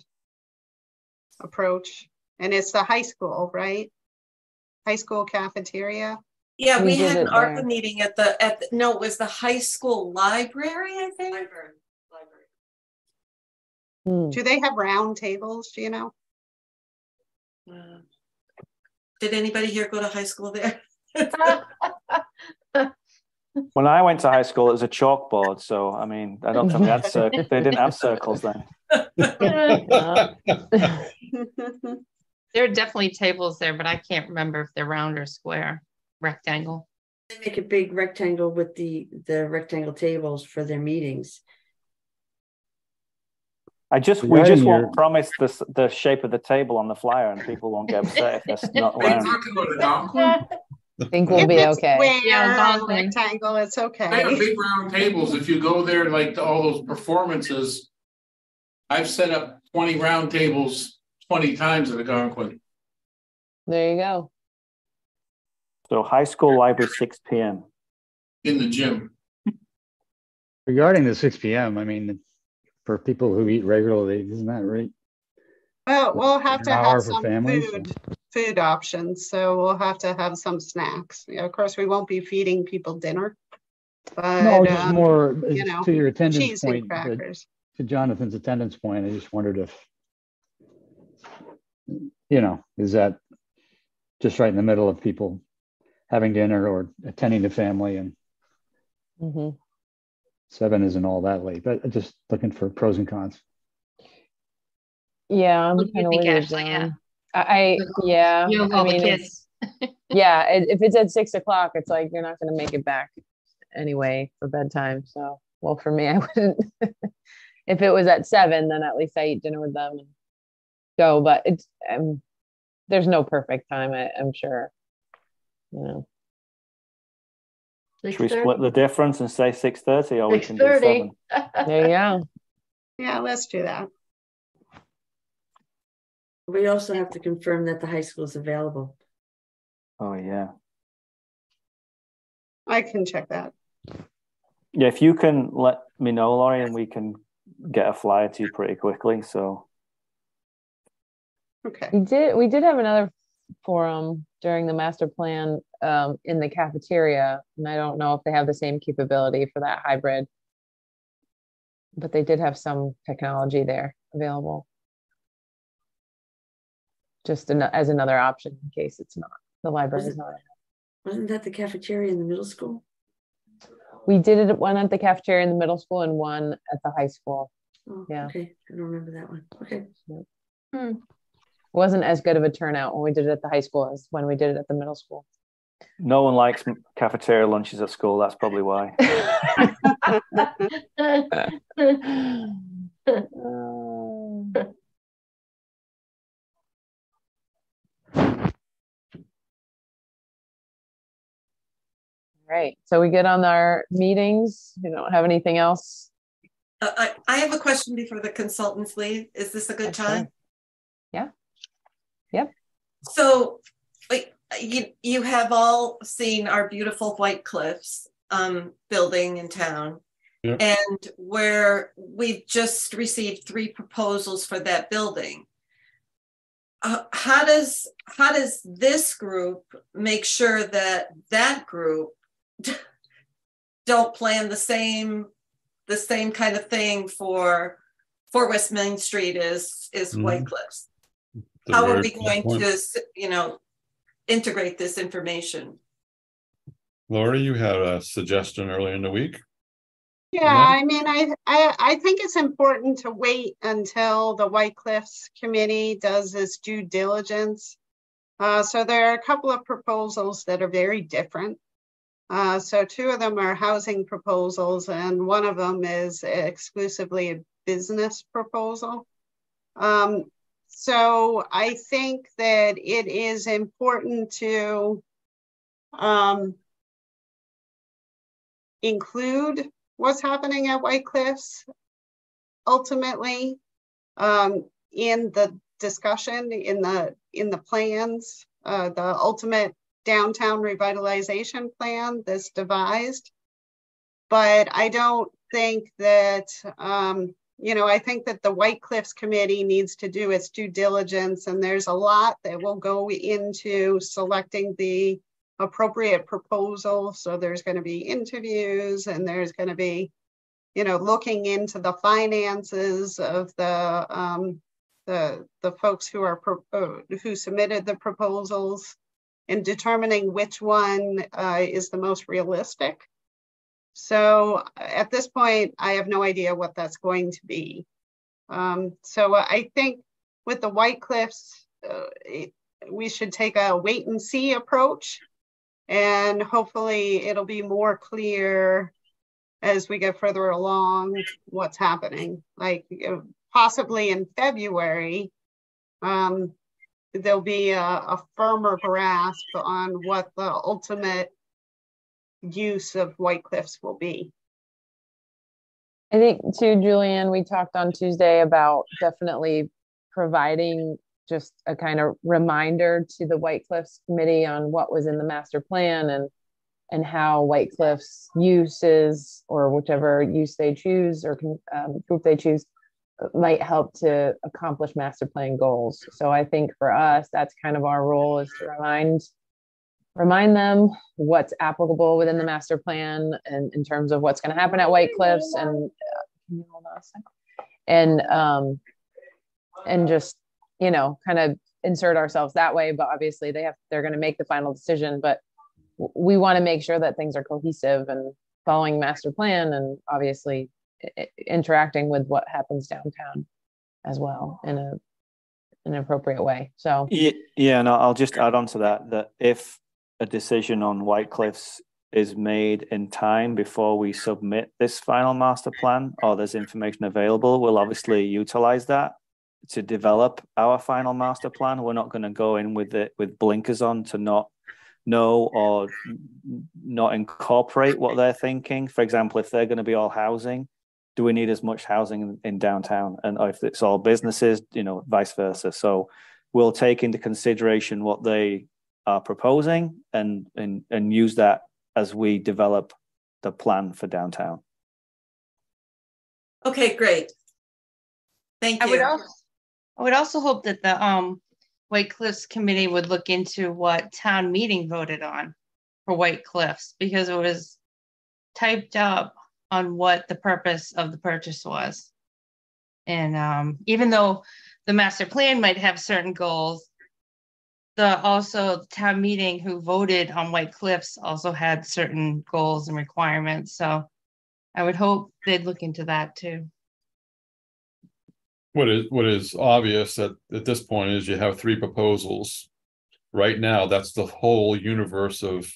approach. And it's the high school, right? High school cafeteria. Yeah, We we had an it ARPA there. meeting at the, at, the- no, it was the high school library, I think. Library. Hmm. Do they have round tables? Do you know? Uh, Did anybody here go to high school there? When I went to high school, it was a chalkboard. So I mean, I don't think they had cir- they didn't have circles then. There are definitely tables there, but I can't remember if they're round or square, rectangle. They make a big rectangle with the, the rectangle tables for their meetings. I just we Regarding just won't promise the the shape of the table on the flyer, and people won't get upset if that's not Are you round. talking about Algonquin? I think we'll be okay. Square, Yeah, Algonquin. rectangle, it's okay. They have okay. big round tables. If you go there, like to all those performances. I've set up twenty round tables twenty times at Algonquin. There you go. So high school library, six p.m. in the gym. Regarding the six p.m., I mean, for people who eat regularly, isn't that right? Well, we'll have An to hour have for some families, food, food options, so we'll have to have some snacks. You know, of course, we won't be feeding people dinner. But, No, just um, more you uh, know, to your attendance point, but crackers. to Jonathan's attendance point, I just wondered if, you know, is that just right in the middle of people having dinner or attending the family and hmm seven isn't all that late, but just looking for pros and cons. Yeah, I'm What do kind of think, Ashley? Yeah. John. I, I, yeah, You have I all the mean, kids. yeah, i- if it's at six o'clock, it's like you're not gonna make it back anyway for bedtime, so, well, for me, I wouldn't. If it was at seven, then at least I eat dinner with them and go, but it's, um, there's no perfect time, I, I'm sure. You know, Should we split the difference and say six thirty, or we Six can do seven? there you go. Yeah, let's do that. We also have to confirm that the high school is available. Oh yeah, I can check that. yeah. If you can let me know, Lori, and we can get a flyer to you pretty quickly. So Okay. We did, we did have another forum during the master plan um, in the cafeteria, and I don't know if they have the same capability for that hybrid. But they did have some technology there available. Just an- as another option in case it's not, the library is not. Wasn't that the cafeteria in the middle school? We did it, one at the cafeteria in the middle school and one at the high school. Oh, Yeah. Okay, I don't remember that one. Okay. Hmm. Wasn't as good of a turnout when we did it at the high school as when we did it at the middle school. no one likes cafeteria lunches at school. That's probably why. Right, so we get on our meetings, we don't have anything else. Uh, I, I have a question before the consultants leave. Is this a good That's fine. time? Yeah. Yep. So, like, you, you have all seen our beautiful White Cliffs um, building in town. Yeah. And where we've just received three proposals for that building. Uh, how does, how does this group make sure that that group don't plan the same, the same kind of thing for for West Main Street is is Mhm. White Cliffs. That's How are we going point. to, you know, integrate this information? Lori, you had a suggestion earlier in the week. Yeah, Yeah. I mean, I, I, I think it's important to wait until the White Cliffs Committee does its due diligence. Uh, so there are a couple of proposals that are very different. Uh, so two of them are housing proposals and one of them is exclusively a business proposal. Um, so I think that it is important to um, include what's happening at White Cliffs ultimately um, in the discussion, in the in the plans, uh, the ultimate downtown revitalization plan that's devised. But I don't think that um, you know, I think that the White Cliffs Committee needs to do its due diligence, and there's a lot that will go into selecting the appropriate proposal. So there's going to be interviews and there's going to be, you know, looking into the finances of the um, the the folks who are uh, who submitted the proposals and determining which one uh, is the most realistic. So at this point, I have no idea what that's going to be. Um, so I think with the White Cliffs, uh, it, we should take a wait and see approach and hopefully it'll be more clear as we get further along what's happening. Like uh, possibly in February, um, there'll be a, a firmer grasp on what the ultimate use of White Cliffs will be. I think too, Julian, we talked on Tuesday about definitely providing just a kind of reminder to the White Cliffs Committee on what was in the master plan and and how White Cliffs uses or whichever use they choose or um, group they choose might help to accomplish master plan goals. So I think for us, that's kind of our role is to remind remind them what's applicable within the master plan and in terms of what's going to happen at White Cliffs and and um and just you know kind of insert ourselves that way but obviously they have they're going to make the final decision but we want to make sure that things are cohesive and following master plan and obviously interacting with what happens downtown as well in a an appropriate way so Yeah, yeah, no, I'll just add on to that that if a decision on White Cliffs is made in time before we submit this final master plan or there's information available, we'll obviously utilize that to develop our final master plan. We're not going to go in with it with blinkers on to not know or not incorporate what they're thinking. For example, if they're going to be all housing, do we need as much housing in, in downtown? And if it's all businesses, you know, vice versa. So we'll take into consideration what they are proposing and and and use that as we develop the plan for downtown. Okay, great. Thank I would you. also, I would also hope that the um White Cliffs Committee would look into what town meeting voted on for White Cliffs because it was typed up on what the purpose of the purchase was. And um, even though the master plan might have certain goals, the also the town meeting who voted on White Cliffs also had certain goals and requirements. So I would hope they'd look into that too. What is, what is obvious at, at this point is you have three proposals. Right now, that's the whole universe of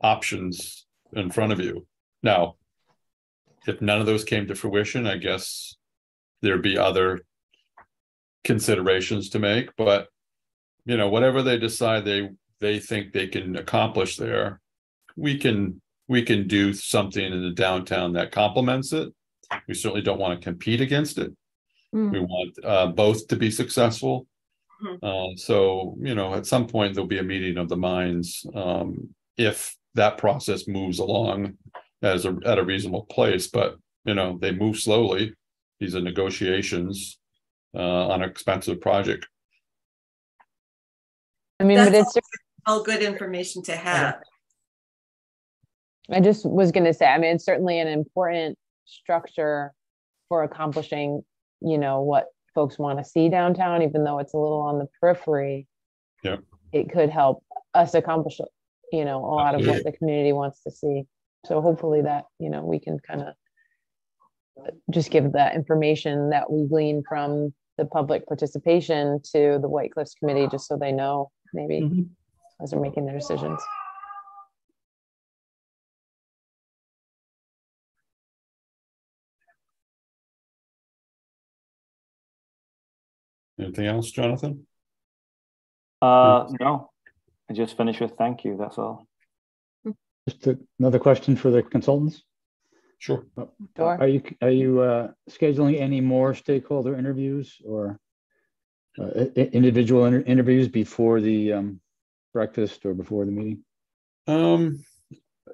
options in front of you. Now, if none of those came to fruition, I guess there'd be other considerations to make, but you know, whatever they decide they, they think they can accomplish there, we can, we can do something in the downtown that complements it. We certainly don't want to compete against it. We want uh both to be successful. Mhm. Uh, so, you know, at some point there'll be a meeting of the minds, um, if that process moves along as a, at a reasonable place, but, you know, they move slowly. These are negotiations uh on an expensive project. i mean but it's All good information to have. I just was going to say, I mean, it's certainly an important structure for accomplishing you know, what folks want to see downtown, even though it's a little on the periphery. Yeah. It could help us accomplish, you know, a lot of what the community wants to see. So hopefully that, you know, we can kind of just give that information that we glean from the public participation to the White Cliffs Committee, just so they know maybe Mhm. as they're making their decisions. Anything else, Jonathan? Uh, no, I just finished with thank you. That's all. Just a- another question for the consultants. Sure. Sure. Are you, are you uh, scheduling any more stakeholder interviews or uh, i- i- individual inter- interviews before the um, breakfast or before the meeting? Um,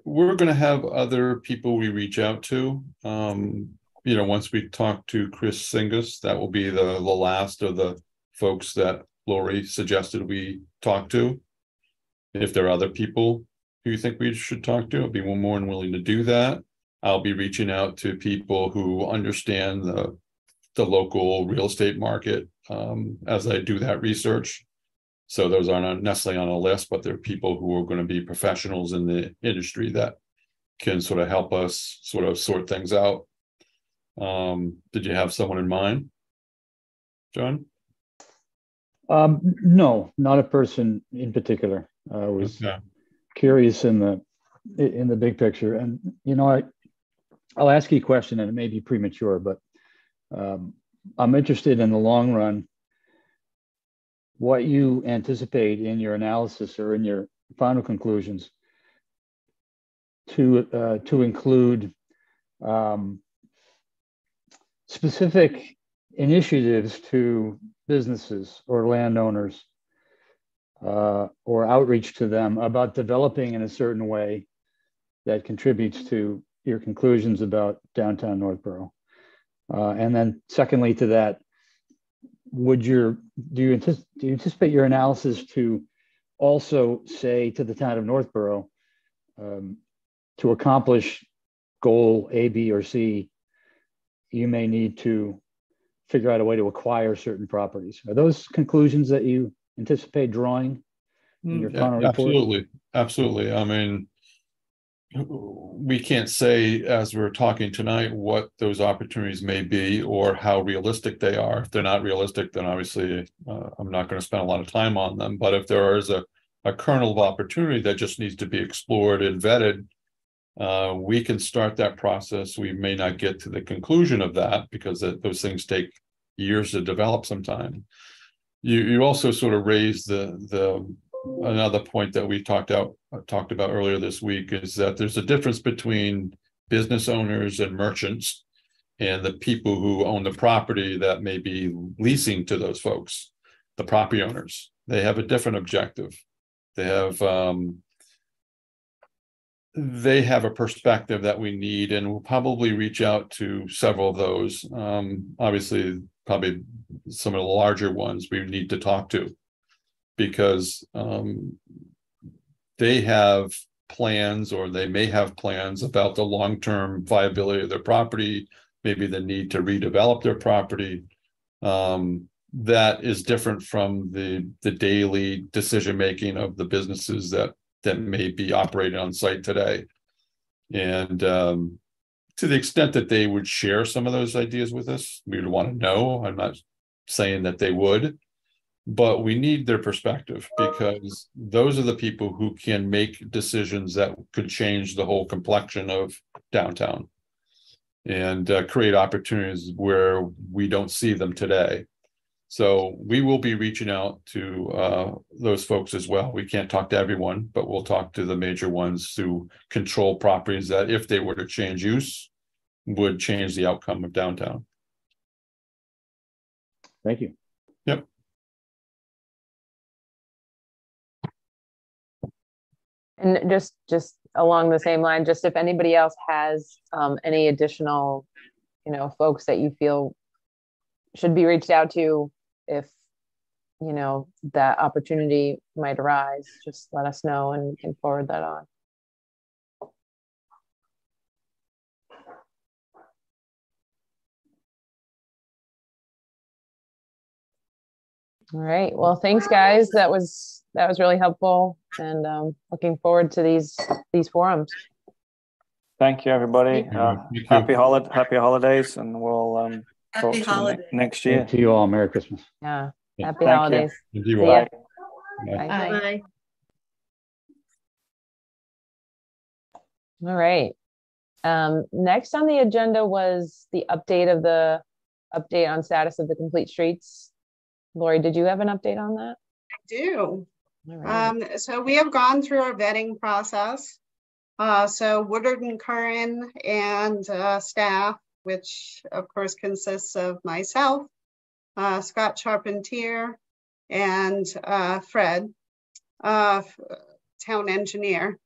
we're gonna have other people we reach out to. Um, you know, once we talk to Chris Singus, that will be the, the last of the folks that Lori suggested we talk to. If there are other people who you think we should talk to, I'd be more than willing to do that. I'll be reaching out to people who understand the, the local real estate market, um, as I do that research. So those aren't necessarily on a list, but they're people who are going to be professionals in the industry that can sort of help us sort of sort things out. Um, did you have someone in mind? John? Um, no, not a person in particular. I was Okay. Curious in the, in the big picture. And, you know, I, I'll ask you a question and it may be premature, but um, I'm interested in the long run, what you anticipate in your analysis or in your final conclusions to, uh, to include um, specific initiatives to businesses or landowners uh, or outreach to them about developing in a certain way that contributes to your conclusions about downtown Northborough. Uh, and then secondly to that, would your, do you, do you anticipate your analysis to also say to the town of Northborough um, to accomplish goal A, B, or C, you may need to figure out a way to acquire certain properties. Are those conclusions that you anticipate drawing in your Yeah, report? Absolutely, absolutely. I mean, we can't say as we're talking tonight what those opportunities may be or how realistic they are. If they're not realistic, then obviously uh, I'm not going to spend a lot of time on them. But if there is a, a kernel of opportunity that just needs to be explored and vetted, uh, we can start that process. We may not get to the conclusion of that because that, those things take years to develop sometime. You, you also sort of raised the, the another point that we talked out talked about earlier this week is that there's a difference between business owners and merchants and the people who own the property that may be leasing to those folks the property owners. They have a different objective. They have um, they have a perspective that we need and we'll probably reach out to several of those. Um, obviously probably some of the larger ones we need to talk to because um, they have plans or they may have plans about the long-term viability of their property, maybe the need to redevelop their property. Um, that is different from the the daily decision making of the businesses that that may be operating on site today. And um, to the extent that they would share some of those ideas with us, we would want to know. I'm not saying that they would, but we need their perspective because those are the people who can make decisions that could change the whole complexion of downtown and uh, create opportunities where we don't see them today. So we will be reaching out to uh, those folks as well. We can't talk to everyone, but we'll talk to the major ones who control properties that, if they were to change use, would change the outcome of downtown. Thank you. Yep. And just, just along the same line, just if anybody else has um, any additional, you know, folks that you feel should be reached out to if, you know, that opportunity might arise, just let us know and we can forward that on. All right. Well, thanks, guys. That was that was really helpful, and um, looking forward to these these forums. Thank you, everybody. Thank you. Uh, Thank you. happy holiday, happy holidays, and we'll um, talk Happy to you ne- next year. To you all, Merry Christmas. Yeah. Yeah. Happy Thank holidays. Thank you all. Bye. Bye. Bye. Bye. All right. Um, next on the agenda was the update of the update on status of the complete streets. Lori, did you have an update on that? I do. Right. Um, so we have gone through our vetting process. Uh, so Woodard and Curran and uh, staff, which of course consists of myself, uh, Scott Charpentier, and uh, Fred, uh, town engineer.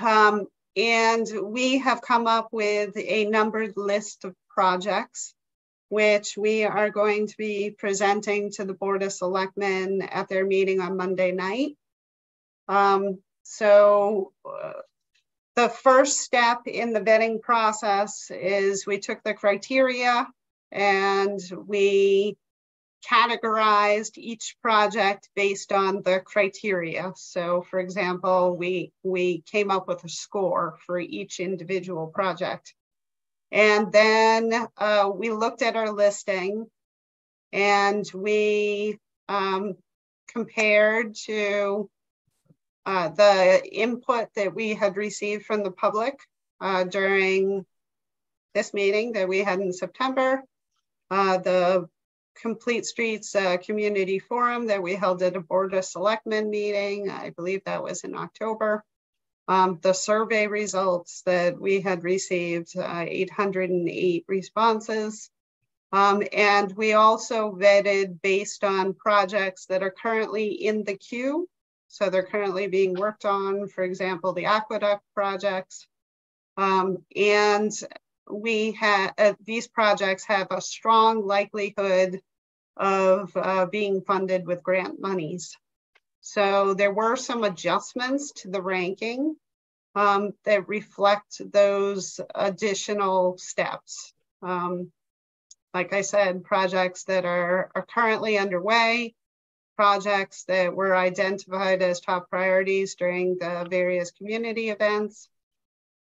Um, and we have come up with a numbered list of projects which we are going to be presenting to the Board of Selectmen at their meeting on Monday night. Um, so uh, the first step in the vetting process is we took the criteria and we categorized each project based on the criteria. So for example, we, we came up with a score for each individual project. And then uh, we looked at our listing and we um, compared to uh, the input that we had received from the public uh, during this meeting that we had in September, uh, the Complete Streets uh, Community Forum that we held at a Board of Selectmen meeting, I believe that was in October um, the survey results that we had received, uh, 808 responses. Um, and we also vetted based on projects that are currently in the queue. So they're currently being worked on, for example, the aqueduct projects. Um, and we have, uh, these projects have a strong likelihood of uh, being funded with grant monies. So there were some adjustments to the ranking um, that reflect those additional steps. Um, like I said, projects that are, are currently underway, projects that were identified as top priorities during the various community events,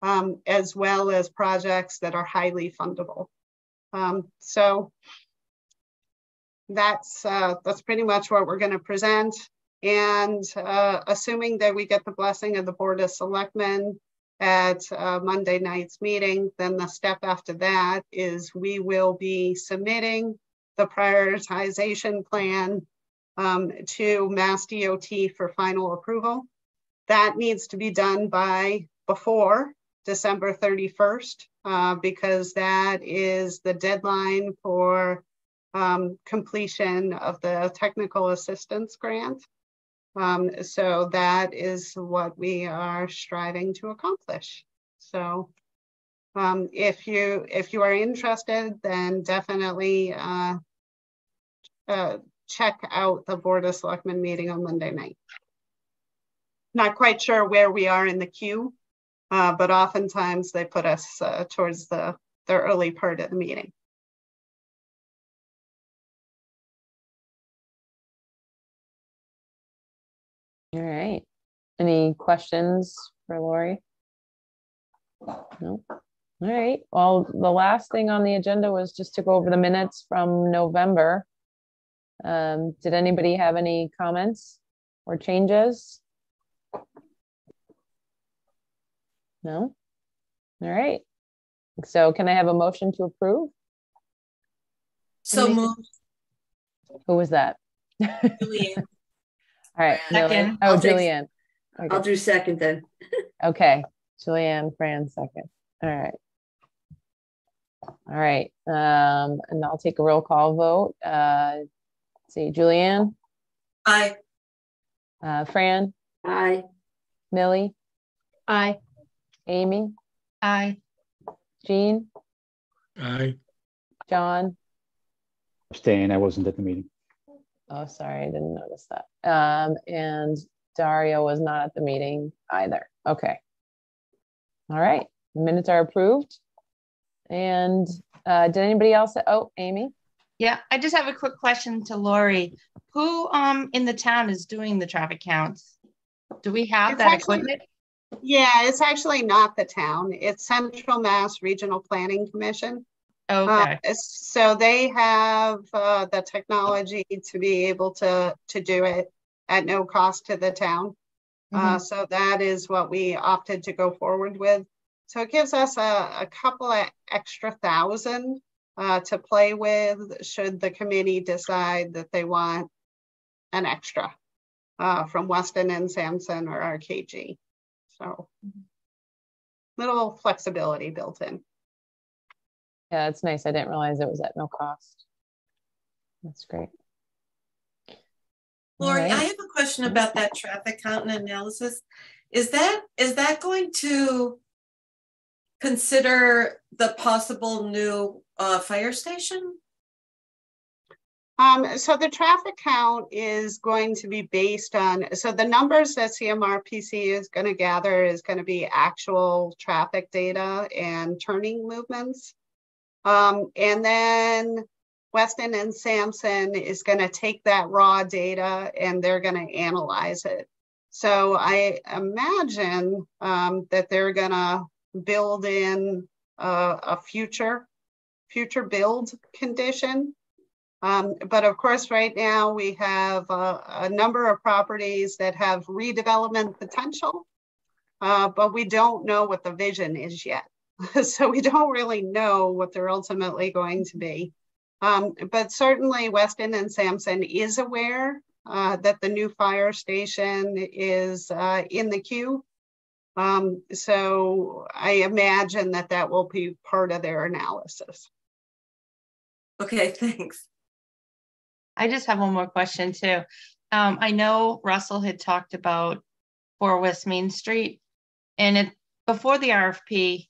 um, as well as projects that are highly fundable. Um, so that's, uh, that's pretty much what we're gonna present. And uh, assuming that we get the blessing of the Board of Selectmen at uh, Monday night's meeting, then the step after that is we will be submitting the prioritization plan um, to Mass DOT for final approval. That needs to be done by before December 31st, uh, because that is the deadline for um, completion of the technical assistance grant. Um, so that is what we are striving to accomplish. So um, if you if you are interested, then definitely uh, uh, check out the Board of Selectmen meeting on Monday night. Not quite sure where we are in the queue, uh, but oftentimes they put us uh, towards the, the early part of the meeting. All right. Any questions for Lori? No. All right. Well, the last thing on the agenda was just to go over the minutes from November. Um, did anybody have any comments or changes? No? All right. So can I have a motion to approve? So moved, Who was that? All Julian. right. Second. Oh, I'll take- Julianne. Okay. I'll do second then. Okay, Julianne, Fran, second. All right. All right, um, and I'll take a roll call vote. Uh, see, Julianne, Aye. uh, Fran, Aye. Millie, Aye. Amy, Aye. Jean, Aye. John. Abstain, I wasn't at the meeting. Oh, sorry, I didn't notice that. Um, and Dario was not at the meeting either. Okay. All right, the minutes are approved. And uh, did anybody else? Oh, Amy. Yeah, I just have a quick question to Lori. who um in the town is doing the traffic counts? Do we have It's that actually- equipment? Yeah, it's actually not the town. It's Central Mass Regional Planning Commission. Uh, Okay, it's- so they have uh, the technology to be able to to do it at no cost to the town. Uh, so that is what we opted to go forward with. So it gives us a, a couple of extra thousand uh, to play with should the committee decide that they want an extra uh, from Weston and Sampson or RKG. So little flexibility built in. Yeah, it's nice. I didn't realize it was at no cost. That's great. All Lori, right. I have a question about that traffic count and analysis. Is that, is that going to consider the possible new uh, fire station? Um, so the traffic count is going to be based on, so the numbers that CMRPC is going to gather is going to be actual traffic data and turning movements. Um, and then Weston and Sampson is going to take that raw data and they're going to analyze it. So I imagine um, that they're going to build in a, a future, future build condition. Um, but of course, right now we have a, a number of properties that have redevelopment potential, uh, but we don't know what the vision is yet. so we don't really know what they're ultimately going to be. Um, but certainly Weston and Sampson is aware uh, that the new fire station is uh, in the queue. Um, so I imagine that that will be part of their analysis. Okay, thanks. I just have one more question too. Um, I know Russell had talked about for West Main Street. And it, before the RFP,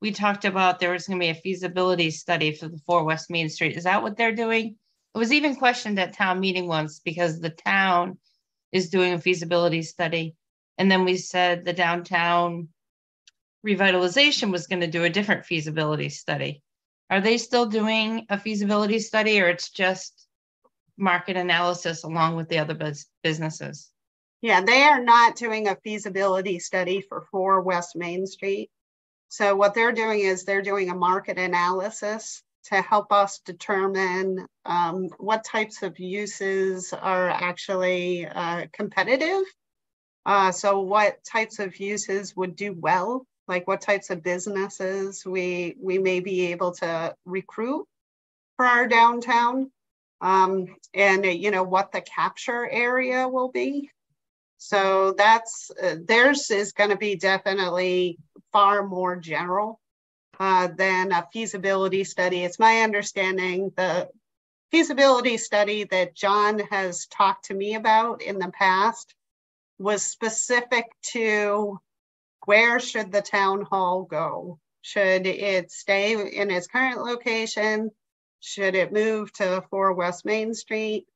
we talked about there was gonna be a feasibility study for the four West Main Street. Is that what they're doing? It was even questioned at town meeting once because the town is doing a feasibility study. And then we said the downtown revitalization was gonna do a different feasibility study. Are they still doing a feasibility study or it's just market analysis along with the other bus- businesses? Yeah, they are not doing a feasibility study for 4 West Main Street. So what they're doing is they're doing a market analysis to help us determine um, what types of uses are actually uh, competitive. Uh, so what types of uses would do well, like what types of businesses we, we may be able to recruit for our downtown. Um, and you know what the capture area will be. So that's uh, theirs is going to be definitely far more general uh, than a feasibility study. It's my understanding the feasibility study that John has talked to me about in the past was specific to where should the town hall go? Should it stay in its current location? Should it move to 4 West Main Street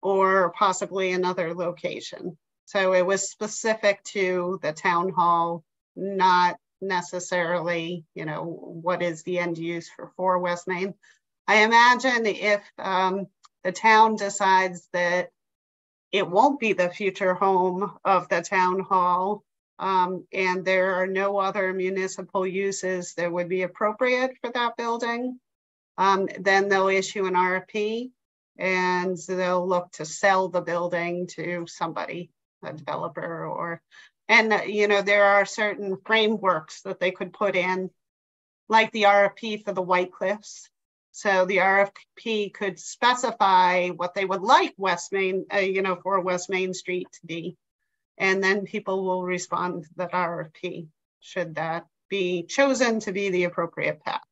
or possibly another location? So it was specific to the town hall, not necessarily, you know, what is the end use for for West Main. I imagine if um, the town decides that it won't be the future home of the town hall, um, and there are no other municipal uses that would be appropriate for that building, um, then they'll issue an RFP and they'll look to sell the building to somebody, a developer or, and uh, you know, there are certain frameworks that they could put in, like the RFP for the White Cliffs. So the RFP could specify what they would like West Main, uh, you know, for West Main Street to be. And then people will respond to that RFP, should that be chosen to be the appropriate path.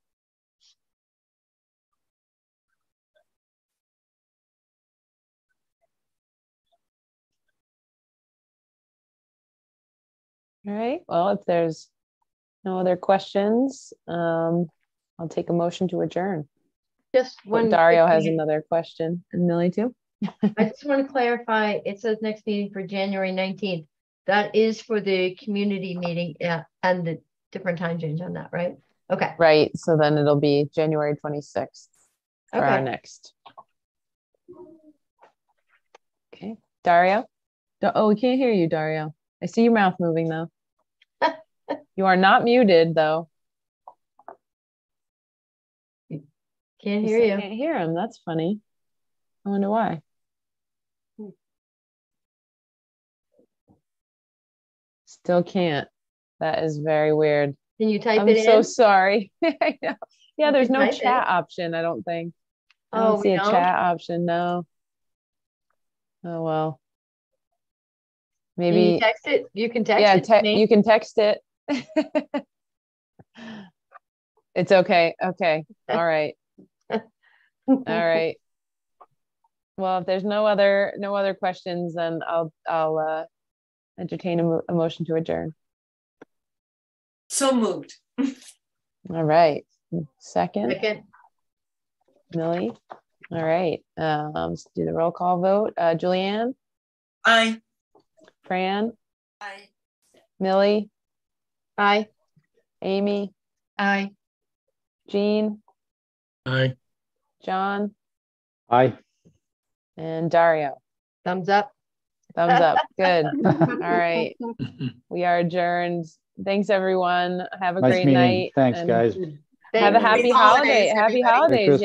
All right, well, if there's no other questions, um, I'll take a motion to adjourn. Just But one. Dario has thing. another question, and Millie too. I just want to clarify, it says next meeting for January nineteenth. That is for the community meeting, yeah, and the different time change on that, right? Okay, Right, so then it'll be January twenty-sixth for our next. Okay, Dario? Oh, we can't hear you, Dario. I see your mouth moving though. You are not muted though. Can't hear you. Can't hear him. That's funny. I wonder why. Still can't. That is very weird. Can you type it in? I'm it so in? sorry. Yeah, there's no type it. chat option, I don't think. I Oh, don't see we a chat option, no. Oh, well. Can you Maybe, text it? You can text yeah, it to te- you can text it. It's okay, okay, all right. All right. Well, if there's no other, no other questions, then I'll, I'll, uh, entertain a, mo- a motion to adjourn. So moved. All right. Second, Second, Millie. All right, um, let's do the roll call vote. Uh, Julianne, Aye. Fran, Aye. Millie, aye. Amy, Aye. Jean, Aye. John, Aye. and Dario. Thumbs up. Thumbs up. Good. All right. We are adjourned. Thanks, everyone. Have a Nice great meeting. night. Thanks, and guys. Have a Thank you. happy Happy holiday. holidays, Happy holidays. Christmas.